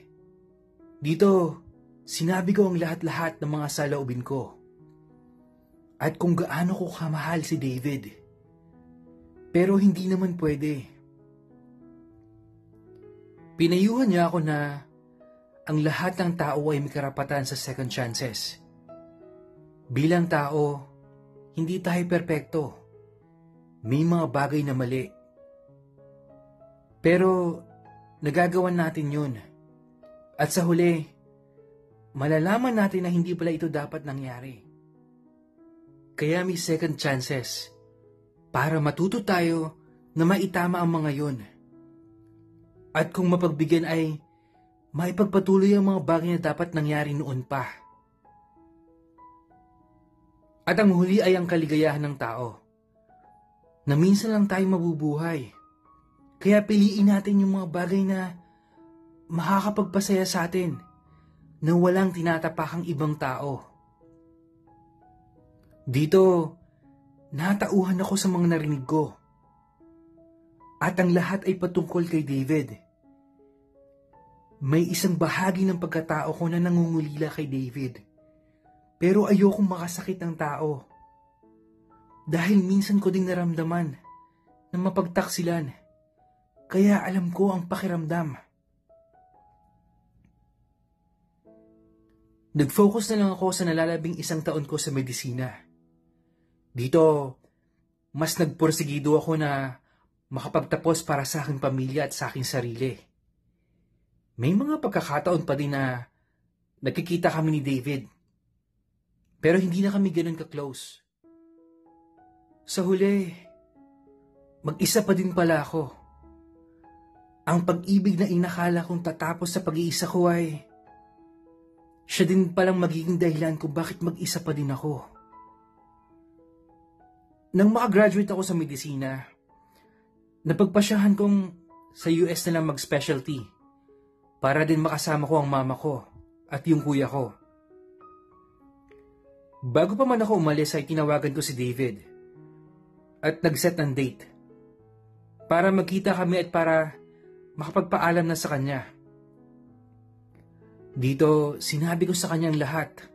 Dito, sinabi ko ang lahat-lahat ng mga saloobin ko. At kung gaano ko kamahal si David. Pero hindi naman pwede. Pinayuhan niya ako na ang lahat ng tao ay may karapatan sa second chances. Bilang tao, hindi tayo perpekto. May mga bagay na mali. Pero nagagawan natin yun. At sa huli, malalaman natin na hindi pala ito dapat nangyari. Kaya may second chances para matuto tayo na maitama ang mga yon. At kung mapagbigyan ay maipagpatuloy ang mga bagay na dapat nangyari noon pa. At ang huli ay ang kaligayahan ng tao. Na minsan lang tayo mabubuhay. Kaya piliin natin yung mga bagay na makakapagpasaya sa atin na walang tinatapakang ibang tao. Dito, natauhan ako sa mga narinig ko. At ang lahat ay patungkol kay David. May isang bahagi ng pagkatao ko na nangungulila kay David. Pero ayokong makasakit ng tao. Dahil minsan ko ding naramdaman na mapagtaksilan. Kaya alam ko ang pakiramdam. Nag-focus na lang ako sa nalalabing isang taon ko sa medisina. Dito, mas nagporsigido ako na makapagtapos para sa aking pamilya at sa aking sarili. May mga pagkakataon pa din na nagkikita kami ni David. Pero hindi na kami ganun ka-close. Sa huli, mag-isa pa din pala ako. Ang pag-ibig na inakala kong tatapos sa pag-iisa ko ay siya din palang magiging dahilan kung bakit mag-isa pa din ako. Nang makagraduate ako sa medisina, napagpasyahan kong sa US na lang mag-specialty para din makasama ko ang mama ko at yung kuya ko. Bago pa man ako umalis ay tinawagan ko si David at nag-set ng date para magkita kami at para makapagpaalam na sa kanya. Dito, sinabi ko sa kanyang lahat.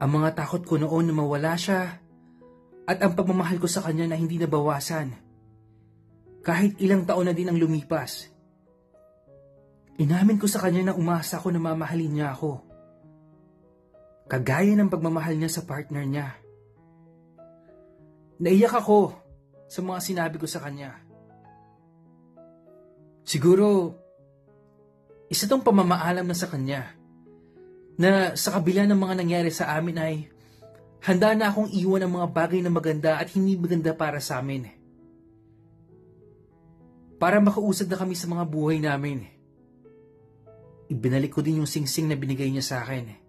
Ang mga takot ko noon na mawala siya at ang pagmamahal ko sa kanya na hindi nabawasan. Kahit ilang taon na din ang lumipas. Inamin ko sa kanya na umasa ako na mamahalin niya ako. Kagaya ng pagmamahal niya sa partner niya. Naiyak ako sa mga sinabi ko sa kanya. Siguro, isa tong pamamaalam na sa kanya na sa kabila ng mga nangyari sa amin ay handa na akong iwan ang mga bagay na maganda at hindi maganda para sa amin. Para makausad na kami sa mga buhay namin. Ibinalik ko din yung singsing na binigay niya sa akin.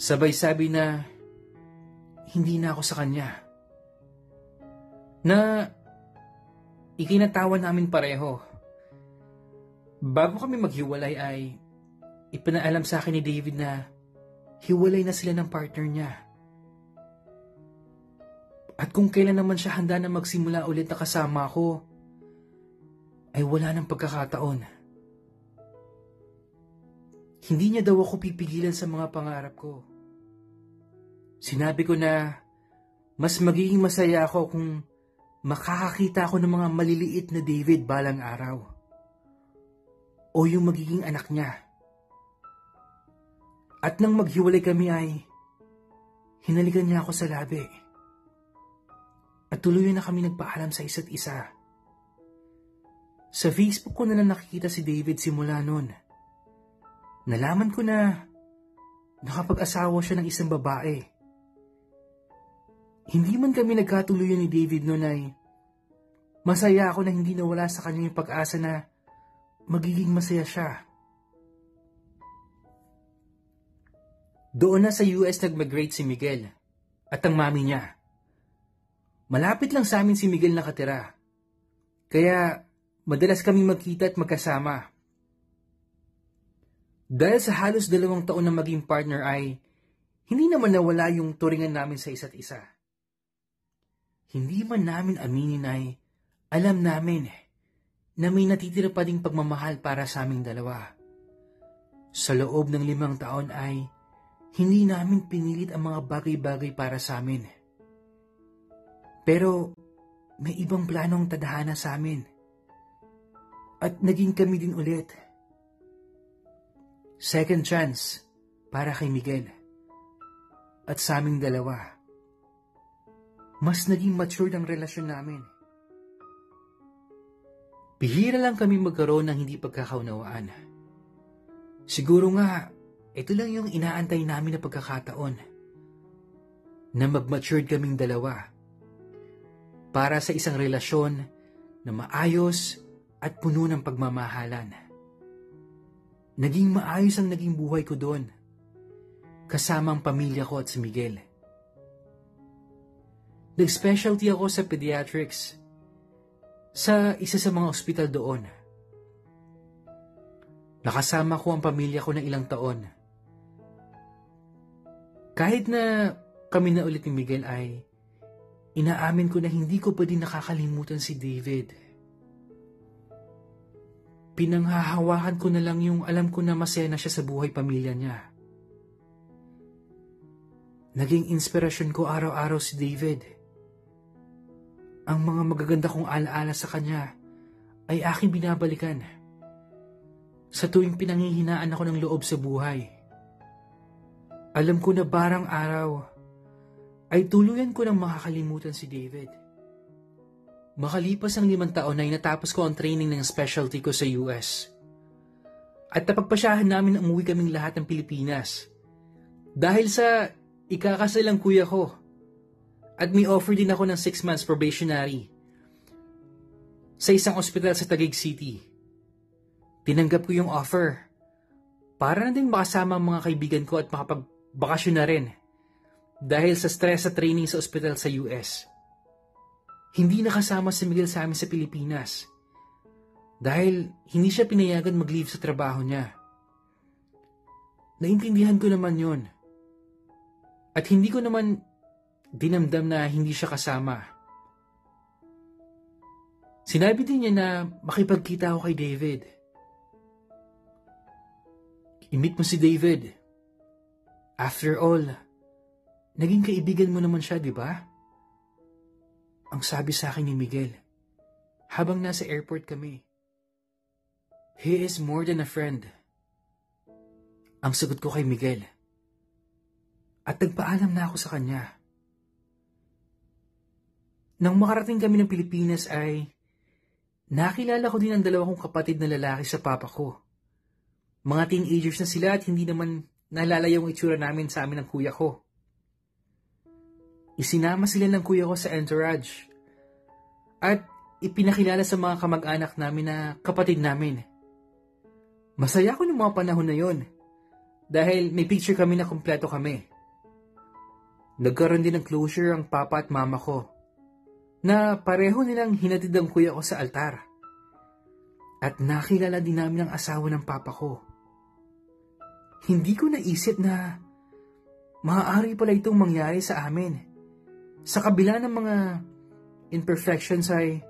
Sabay sabi na hindi na ako sa kanya. Na ikinatawan namin pareho Bago kami maghiwalay ay ipinaalam sa akin ni David na hiwalay na sila ng partner niya. At kung kailan naman siya handa na magsimula ulit na kasama ko, ay wala ng pagkakataon. Hindi niya daw ako pipigilan sa mga pangarap ko. Sinabi ko na mas magiging masaya ako kung makakakita ako ng mga maliliit na David balang araw o yung magiging anak niya. At nang maghiwalay kami ay hinalikan niya ako sa labi. At tuloy na kami nagpaalam sa isa't isa. Sa Facebook ko na lang nakikita si David simula noon. Nalaman ko na nakapag-asawa siya ng isang babae. Hindi man kami nagkatuluyan ni David noon ay masaya ako na hindi nawala sa kanya yung pag-asa na magiging masaya siya. Doon na sa US nag-migrate si Miguel at ang mami niya. Malapit lang sa amin si Miguel nakatira. Kaya madalas kaming magkita at magkasama. Dahil sa halos dalawang taon na maging partner ay hindi naman nawala yung turingan namin sa isa't isa. Hindi man namin aminin ay alam namin na may natitira pa ding pagmamahal para sa aming dalawa. Sa loob ng limang taon ay hindi namin pinilit ang mga bagay-bagay para sa amin. Pero may ibang planong tadhana sa amin. At naging kami din ulit. Second chance para kay Miguel. At sa aming dalawa. Mas naging mature ang relasyon namin. Bihira lang kami magkaroon ng hindi pagkakaunawaan. Siguro nga, ito lang yung inaantay namin na pagkakataon. Na mag-matured kaming dalawa. Para sa isang relasyon na maayos at puno ng pagmamahalan. Naging maayos ang naging buhay ko doon. Kasama ang pamilya ko at si Miguel. Nag-specialty ako sa pediatrics sa isa sa mga ospital doon. Nakasama ko ang pamilya ko ng ilang taon. Kahit na kami na ulit ni Miguel ay inaamin ko na hindi ko pa din nakakalimutan si David. Pinanghahawakan ko na lang yung alam ko na masaya na siya sa buhay pamilya niya. Naging inspirasyon ko araw-araw si David ang mga magaganda kong alaala sa kanya ay aking binabalikan. Sa tuwing pinanghihinaan ako ng loob sa buhay, Alam ko na barang araw ay tuluyan ko nang makakalimutan si David. Makalipas ang limang taon ay natapos ko ang training ng specialty ko sa US. At napagpasyahan namin na umuwi kaming lahat ng Pilipinas. Dahil sa ikakasalang kuya ko. At may offer din ako ng 6 months probationary sa isang ospital sa Taguig City. Tinanggap ko yung offer para na din makasama ang mga kaibigan ko at makapagbakasyon na rin dahil sa stress sa training sa ospital sa US. Hindi nakasama si Miguel sa amin sa Pilipinas dahil hindi siya pinayagan mag-leave sa trabaho niya. Naintindihan ko naman yon. At hindi ko naman dinamdam na hindi siya kasama. Sinabi din niya na makipagkita ako kay David. I-meet mo si David. After all, naging kaibigan mo naman siya, di ba? Ang sabi sa akin ni Miguel, habang nasa airport kami. He is more than a friend. Ang sagot ko kay Miguel. At nagpaalam na ako sa kanya. Nang makarating kami ng Pilipinas ay nakilala ko din ang dalawa kong kapatid na lalaki sa papa ko. Mga teenagers na sila at hindi naman naalala yung itsura namin sa amin ng kuya ko. Isinama sila ng kuya ko sa entourage. At ipinakilala sa mga kamag-anak namin na kapatid namin. Masaya ko ng mga panahon na yon dahil may picture kami na kompleto kami. Nagkaroon din ng closure ang papa at mama ko na pareho nilang hinatid ang kuya ko sa altar. At nakilala din namin ang asawa ng papa ko. Hindi ko naisip na maaari pala itong mangyari sa amin. Sa kabila ng mga imperfections ay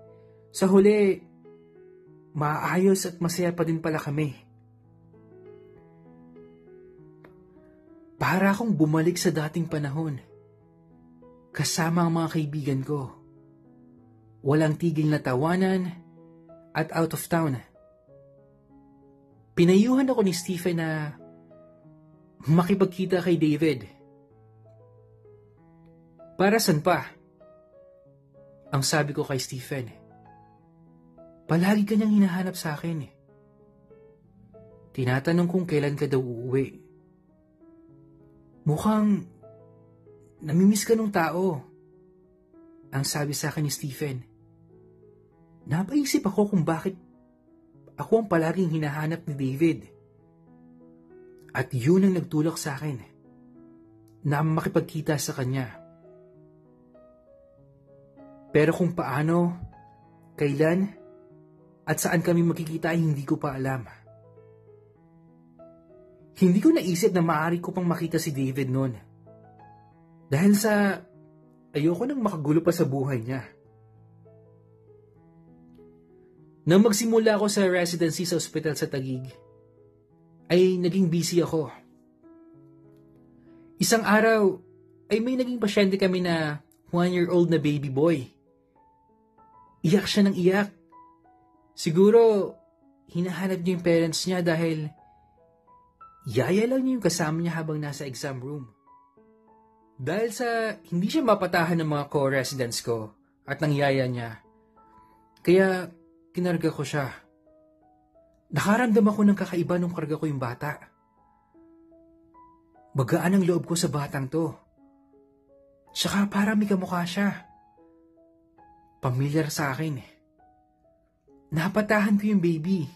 sa huli, maayos at masaya pa din pala kami. Para akong bumalik sa dating panahon. Kasama ang mga kaibigan ko. Walang tigil na tawanan at out of town. Pinayuhan ako ni Stephen na makipagkita kay David para san pa? Ang sabi ko kay Stephen. Palagi ka niyang hinahanap sa akin. Tinatanong kung kailan ka daw uuwi. Mukhang namimiss ka nung tao. Ang sabi sa akin ni Stephen. Napaisip ako kung bakit ako ang palaging hinahanap ni David. At yun ang nagtulak sa akin na makipagkita sa kanya. Pero kung paano, kailan, at saan kami makikita ay hindi ko pa alam. Hindi ko naisip na maaari ko pang makita si David noon. Dahil sa ayoko nang makagulo pa sa buhay niya. Nang magsimula ako sa residency sa ospital sa Tagig, ay naging busy ako. Isang araw ay may naging pasyente kami na one-year-old na baby boy Iyak siya ng iyak. Siguro, hinahanap niya yung parents niya dahil yaya lang niya yung kasama niya habang nasa exam room. Dahil sa hindi siya mapatahan ng mga co-residents ko at ng yaya niya, kaya kinarga ko siya. Nakaramdam ako ng kakaiba nung karga ko yung bata. Magaan ang loob ko sa batang to. Tsaka para may kamukha siya. Pamilyar sa akin eh. Napatahan ko yung baby.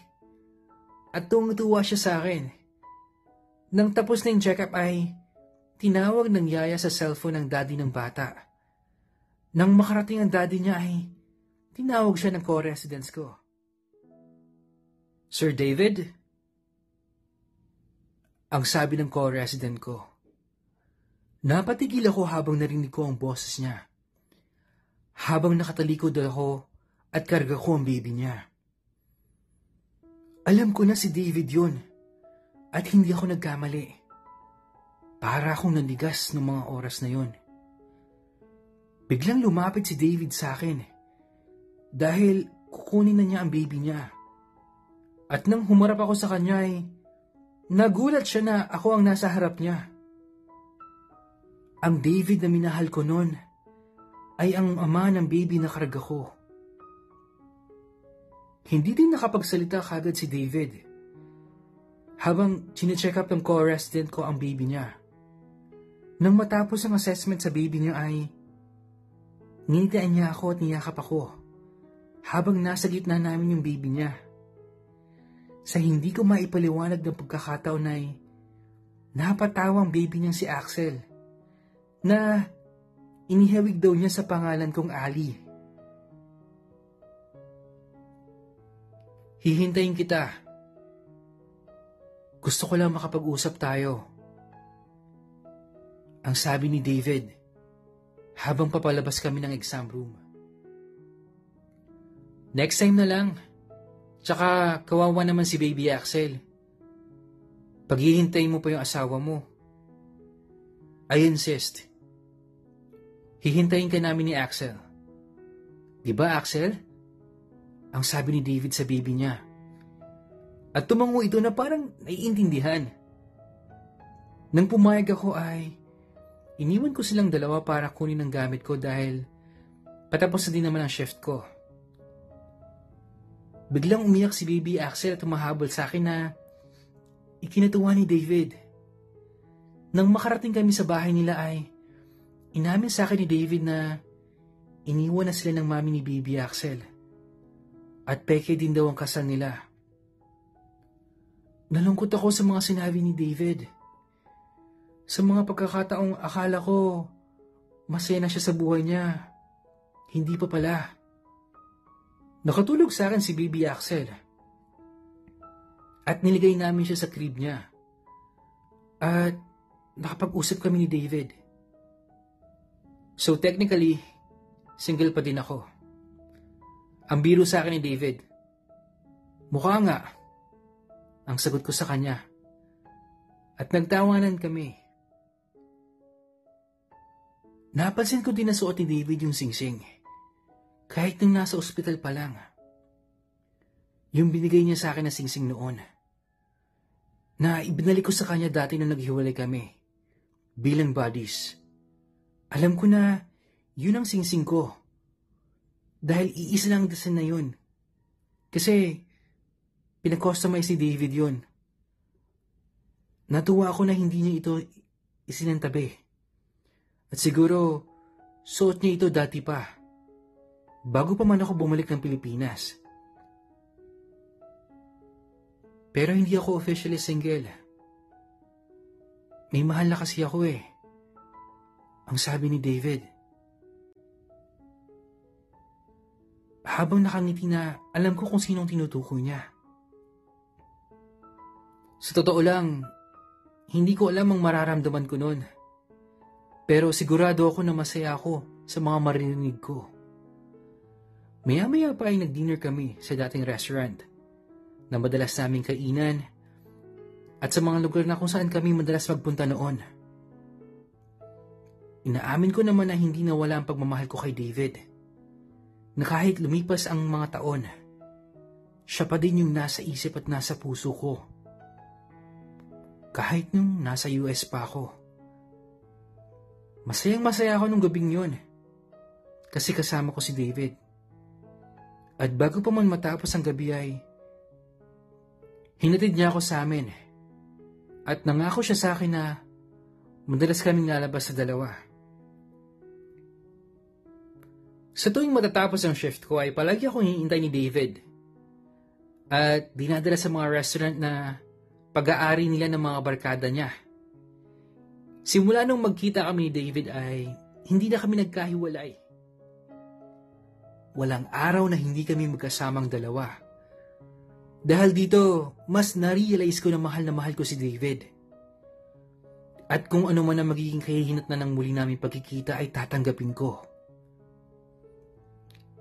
At tungtuwa siya sa akin. Nang tapos na yung check-up ay tinawag ng yaya sa cellphone ng daddy ng bata. Nang makarating ang daddy niya ay tinawag siya ng co-residence ko. Sir David? Ang sabi ng co-resident ko. Napatigil ako habang narinig ko ang boses niya habang nakatalikod ako at karga ko ang baby niya. Alam ko na si David yun at hindi ako nagkamali. Para akong nanigas ng mga oras na yun. Biglang lumapit si David sa akin dahil kukunin na niya ang baby niya. At nang humarap ako sa kanya ay nagulat siya na ako ang nasa harap niya. Ang David na minahal ko noon ay ang ama ng baby na karga ko. Hindi din nakapagsalita kagad si David. Habang chinecheck up ng co-resident ko ang baby niya. Nang matapos ang assessment sa baby niya ay Nginitaan niya ako at niyakap ako habang nasa gitna namin yung baby niya. Sa hindi ko maipaliwanag ng pagkakataon ay napatawa ang baby niyang si Axel na inihawig daw niya sa pangalan kong Ali. Hihintayin kita. Gusto ko lang makapag-usap tayo. Ang sabi ni David habang papalabas kami ng exam room. Next time na lang. Tsaka kawawa naman si Baby Axel. Paghihintay mo pa yung asawa mo. I insist. Hihintayin ka namin ni Axel. Di ba Axel? Ang sabi ni David sa baby niya. At tumango ito na parang naiintindihan. Nang pumayag ako ay Iniwan ko silang dalawa para kunin ang gamit ko dahil patapos na din naman ang shift ko. Biglang umiyak si Baby Axel at tumahabol sa akin na ikinatuwa ni David. Nang makarating kami sa bahay nila ay inamin sa akin ni David na iniwan na sila ng mami ni Baby Axel. At peke din daw ang kasal nila. Nalungkot ako sa mga sinabi ni David. Sa mga pagkakataong akala ko masaya na siya sa buhay niya, hindi pa pala. Nakatulog sa akin si Baby Axel. At niligay namin siya sa crib niya. At nakapag-usap kami ni David. So technically, single pa din ako. Ang biro sa akin ni David. Mukha nga. Ang sagot ko sa kanya. At nagtawanan kami. Napansin ko din na suot ni David yung singsing. Kahit nang nasa ospital pa lang. Yung binigay niya sa akin na singsing noon. Na ibinalik ko sa kanya dati nung naghiwalay kami. Bilang buddies. Alam ko na yun ang singsing ko. Dahil iisa lang dasan na yun. Kasi pinag-customize ni David yun. Natuwa ako na hindi niya ito isinantabi. At siguro, suot niya ito dati pa. Bago pa man ako bumalik ng Pilipinas. Pero hindi ako officially single. May mahal na kasi ako eh. Ang sabi ni David. Habang nakangiti na, alam ko kung sinong tinutukoy niya. Sa totoo lang, hindi ko alam ang mararamdaman ko noon. Pero sigurado ako na masaya ako sa mga marinig ko. Maya-maya pa ay nag-dinner kami sa dating restaurant na madalas naming kainan at sa mga lugar na kung saan kami madalas magpunta noon. Inaamin ko naman na hindi nawala ang pagmamahal ko kay David. Na kahit lumipas ang mga taon, siya pa din yung nasa isip at nasa puso ko. Kahit nung nasa US pa ako. Masayang masaya ako nung gabing yun. Kasi kasama ko si David. At bago pa man matapos ang gabi ay, hinatid niya ako sa amin. At nangako siya sa akin na madalas kaming lalabas sa dalawa. Sa tuwing matatapos ang shift ko ay palagi akong hinihintay ni David. At dinadala sa mga restaurant na pag-aari nila ng mga barkada niya. Simula nung magkita kami ni David ay hindi na kami nagkahiwalay. Walang araw na hindi kami magkasamang dalawa. Dahil dito, mas na-realize ko na mahal na mahal ko si David. At kung ano man ang magiging kahihinat na ng muli namin pagkikita ay tatanggapin ko.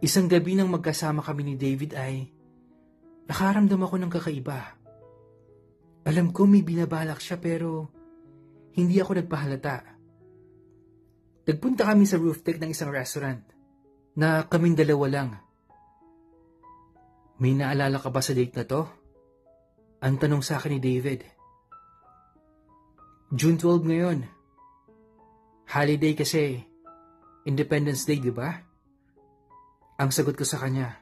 Isang gabi nang magkasama kami ni David ay nakaramdam ako ng kakaiba. Alam ko may binabalak siya pero hindi ako nagpahalata. Nagpunta kami sa roof deck ng isang restaurant na kaming dalawa lang. May naalala ka ba sa date na to? Ang tanong sa akin ni David. June 12 ngayon. Holiday kasi, Independence Day, di ba? Ang sagot ko sa kanya.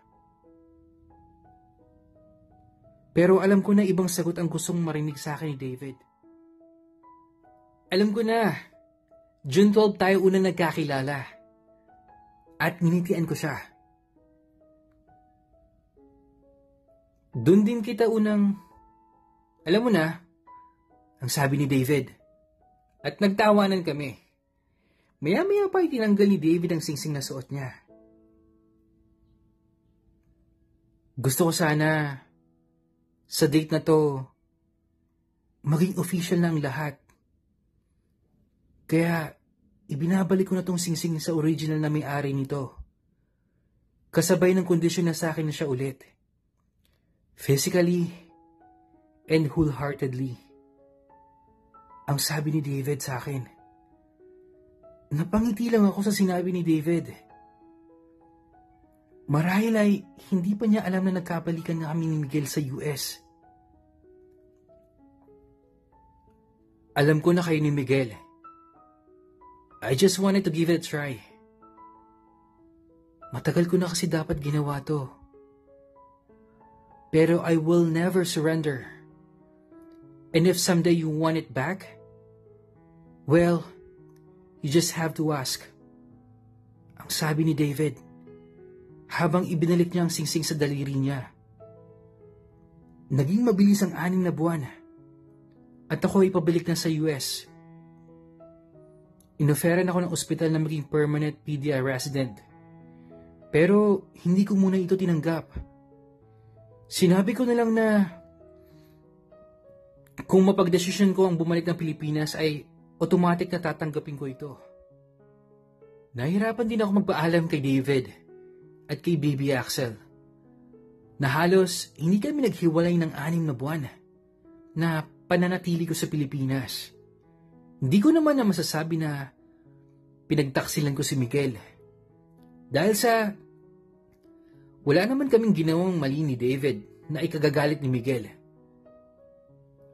Pero alam ko na ibang sagot ang gustong marinig sa akin ni David. Alam ko na, June 12 tayo una nagkakilala. At ninitian ko siya. Doon din kita unang, alam mo na, ang sabi ni David. At nagtawanan kami. Maya-maya pa itinanggal ni David ang singsing na suot niya. Gusto ko sana sa date na to maging official ang lahat. Kaya ibinabalik ko na tong singsing sa original na may-ari nito. Kasabay ng kondisyon na sa akin na siya ulit. Physically and wholeheartedly. Ang sabi ni David sa akin. Napangiti lang ako sa sinabi ni David. Marahil ay hindi pa niya alam na nagkabalikan na kami ni Miguel sa US. Alam ko na kayo ni Miguel. I just wanted to give it a try. Matagal ko na kasi dapat ginawa to. Pero I will never surrender. And if someday you want it back, well, you just have to ask. Ang sabi ni David, habang ibinalik niya ang singsing sa daliri niya. Naging mabilis ang aning na buwan at ako ay pabalik na sa US. Inoferan ako ng ospital na maging permanent PDI resident. Pero hindi ko muna ito tinanggap. Sinabi ko na lang na kung mapagdesisyon ko ang bumalik ng Pilipinas ay automatic na tatanggapin ko ito. Nahirapan din ako magpaalam kay David at kay Baby Axel na halos hindi kami naghiwalay ng anim na buwan na pananatili ko sa Pilipinas. Hindi ko naman na masasabi na pinagtaksilan ko si Miguel. Dahil sa wala naman kaming ginawang mali ni David na ikagagalit ni Miguel.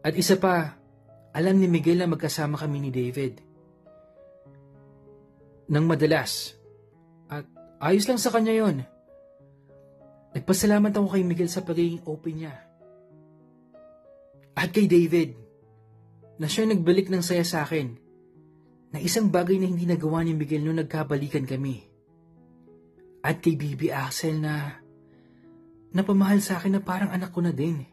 At isa pa, alam ni Miguel na magkasama kami ni David. Nang madalas, at ayos lang sa kanya yon. Nagpasalamat ako kay Miguel sa pagiging open niya. At kay David, na siya nagbalik ng saya sa akin, na isang bagay na hindi nagawa ni Miguel noong nagkabalikan kami. At kay Bibi Axel na napamahal sa akin na parang anak ko na din.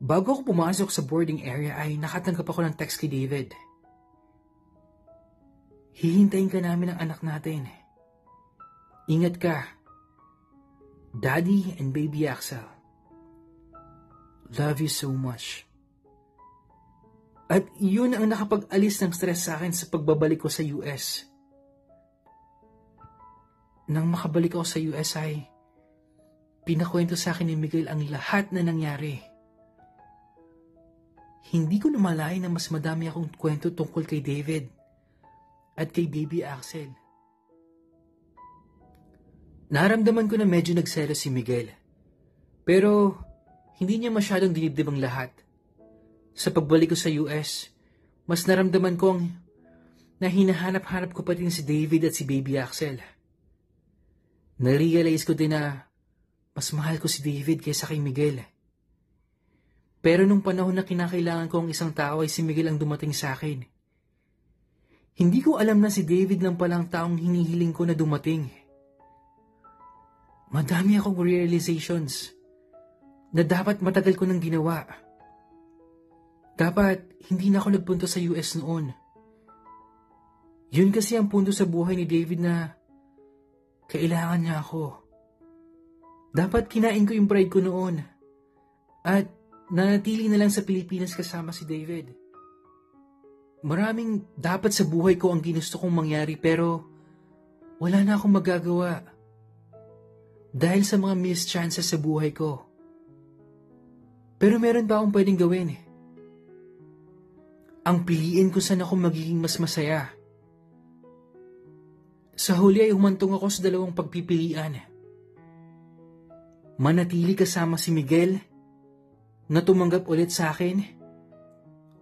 Bago ako pumasok sa boarding area ay nakatanggap ako ng text kay David. Hihintayin ka namin ng anak natin. Ingat ka. Daddy and baby Axel. Love you so much. At yun ang nakapag-alis ng stress sa akin sa pagbabalik ko sa US. Nang makabalik ako sa US ay pinakwento sa akin ni Miguel ang lahat na nangyari. Hindi ko namalayan na mas madami akong kwento tungkol kay David at kay Baby Axel. Naramdaman ko na medyo nagselo si Miguel. Pero hindi niya masyadong dinibdib ang lahat. Sa pagbalik ko sa US, mas naramdaman kong na hinahanap-hanap ko pa din si David at si Baby Axel. Narealize ko din na mas mahal ko si David kaysa kay Miguel. Pero nung panahon na kinakailangan ko ang isang tao ay si Miguel ang dumating sa akin. Hindi ko alam na si David lang palang taong hinihiling ko na dumating. Madami akong realizations na dapat matagal ko nang ginawa. Dapat hindi na ako nagpunta sa US noon. Yun kasi ang punto sa buhay ni David na kailangan niya ako. Dapat kinain ko yung pride ko noon. At nanatili na lang sa Pilipinas kasama si David. Maraming dapat sa buhay ko ang ginusto kong mangyari pero wala na akong magagawa. Dahil sa mga missed chances sa buhay ko. Pero meron pa akong pwedeng gawin. Ang piliin ko saan ako magiging mas masaya. Sa huli ay humantong ako sa dalawang pagpipilian. Manatili kasama si Miguel na tumanggap ulit sa akin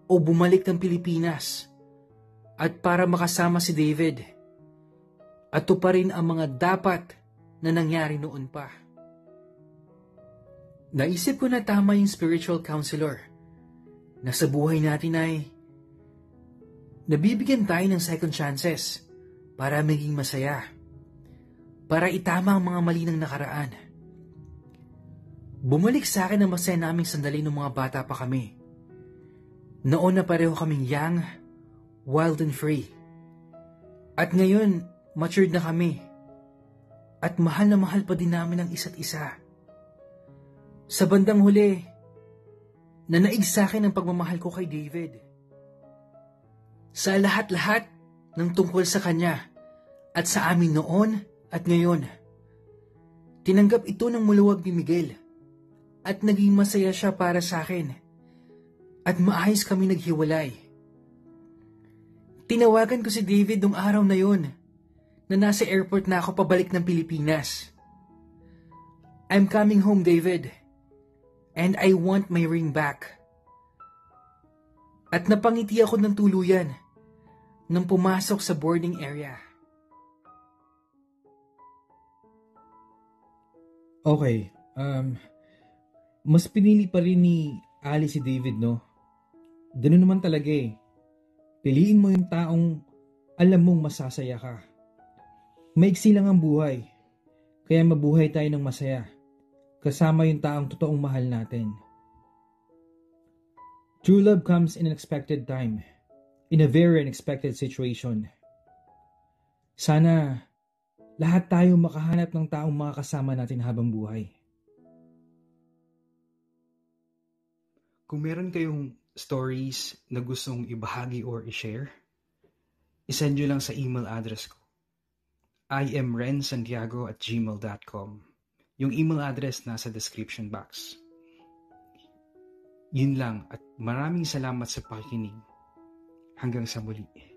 o bumalik ng Pilipinas at para makasama si David. At rin ang mga dapat na nangyari noon pa. Naisip ko na tama yung spiritual counselor na sa buhay natin ay nabibigyan tayo ng second chances para maging masaya, para itama ang mga mali ng nakaraan. Bumalik sa akin ang masaya naming sandali ng mga bata pa kami. Noon na pareho kaming young, wild and free. At ngayon, matured na kami. At mahal na mahal pa din namin ang isa't isa. Sa bandang huli, nanaig sa akin ang pagmamahal ko kay David. Sa lahat-lahat ng tungkol sa kanya at sa amin noon at ngayon. Tinanggap ito ng muluwag ni Miguel at naging masaya siya para sa akin. At maayos kami naghiwalay. Tinawagan ko si David nung araw na yun na nasa airport na ako pabalik ng Pilipinas. I'm coming home, David. And I want my ring back. At napangiti ako ng tuluyan nang pumasok sa boarding area. Okay, um, mas pinili pa rin ni Ali si David, no? Ganun naman talaga eh. Piliin mo yung taong alam mong masasaya ka. Maiksi lang ang buhay. Kaya mabuhay tayo ng masaya. Kasama yung taong totoong mahal natin. True love comes in an unexpected time. In a very unexpected situation. Sana lahat tayo makahanap ng taong makakasama natin habang buhay. Kung meron kayong stories na gustong ibahagi or i-share, isend nyo lang sa email address ko. I am rensantiago at gmail.com. Yung email address nasa description box. Yun lang at maraming salamat sa pakikinig. Hanggang sa muli.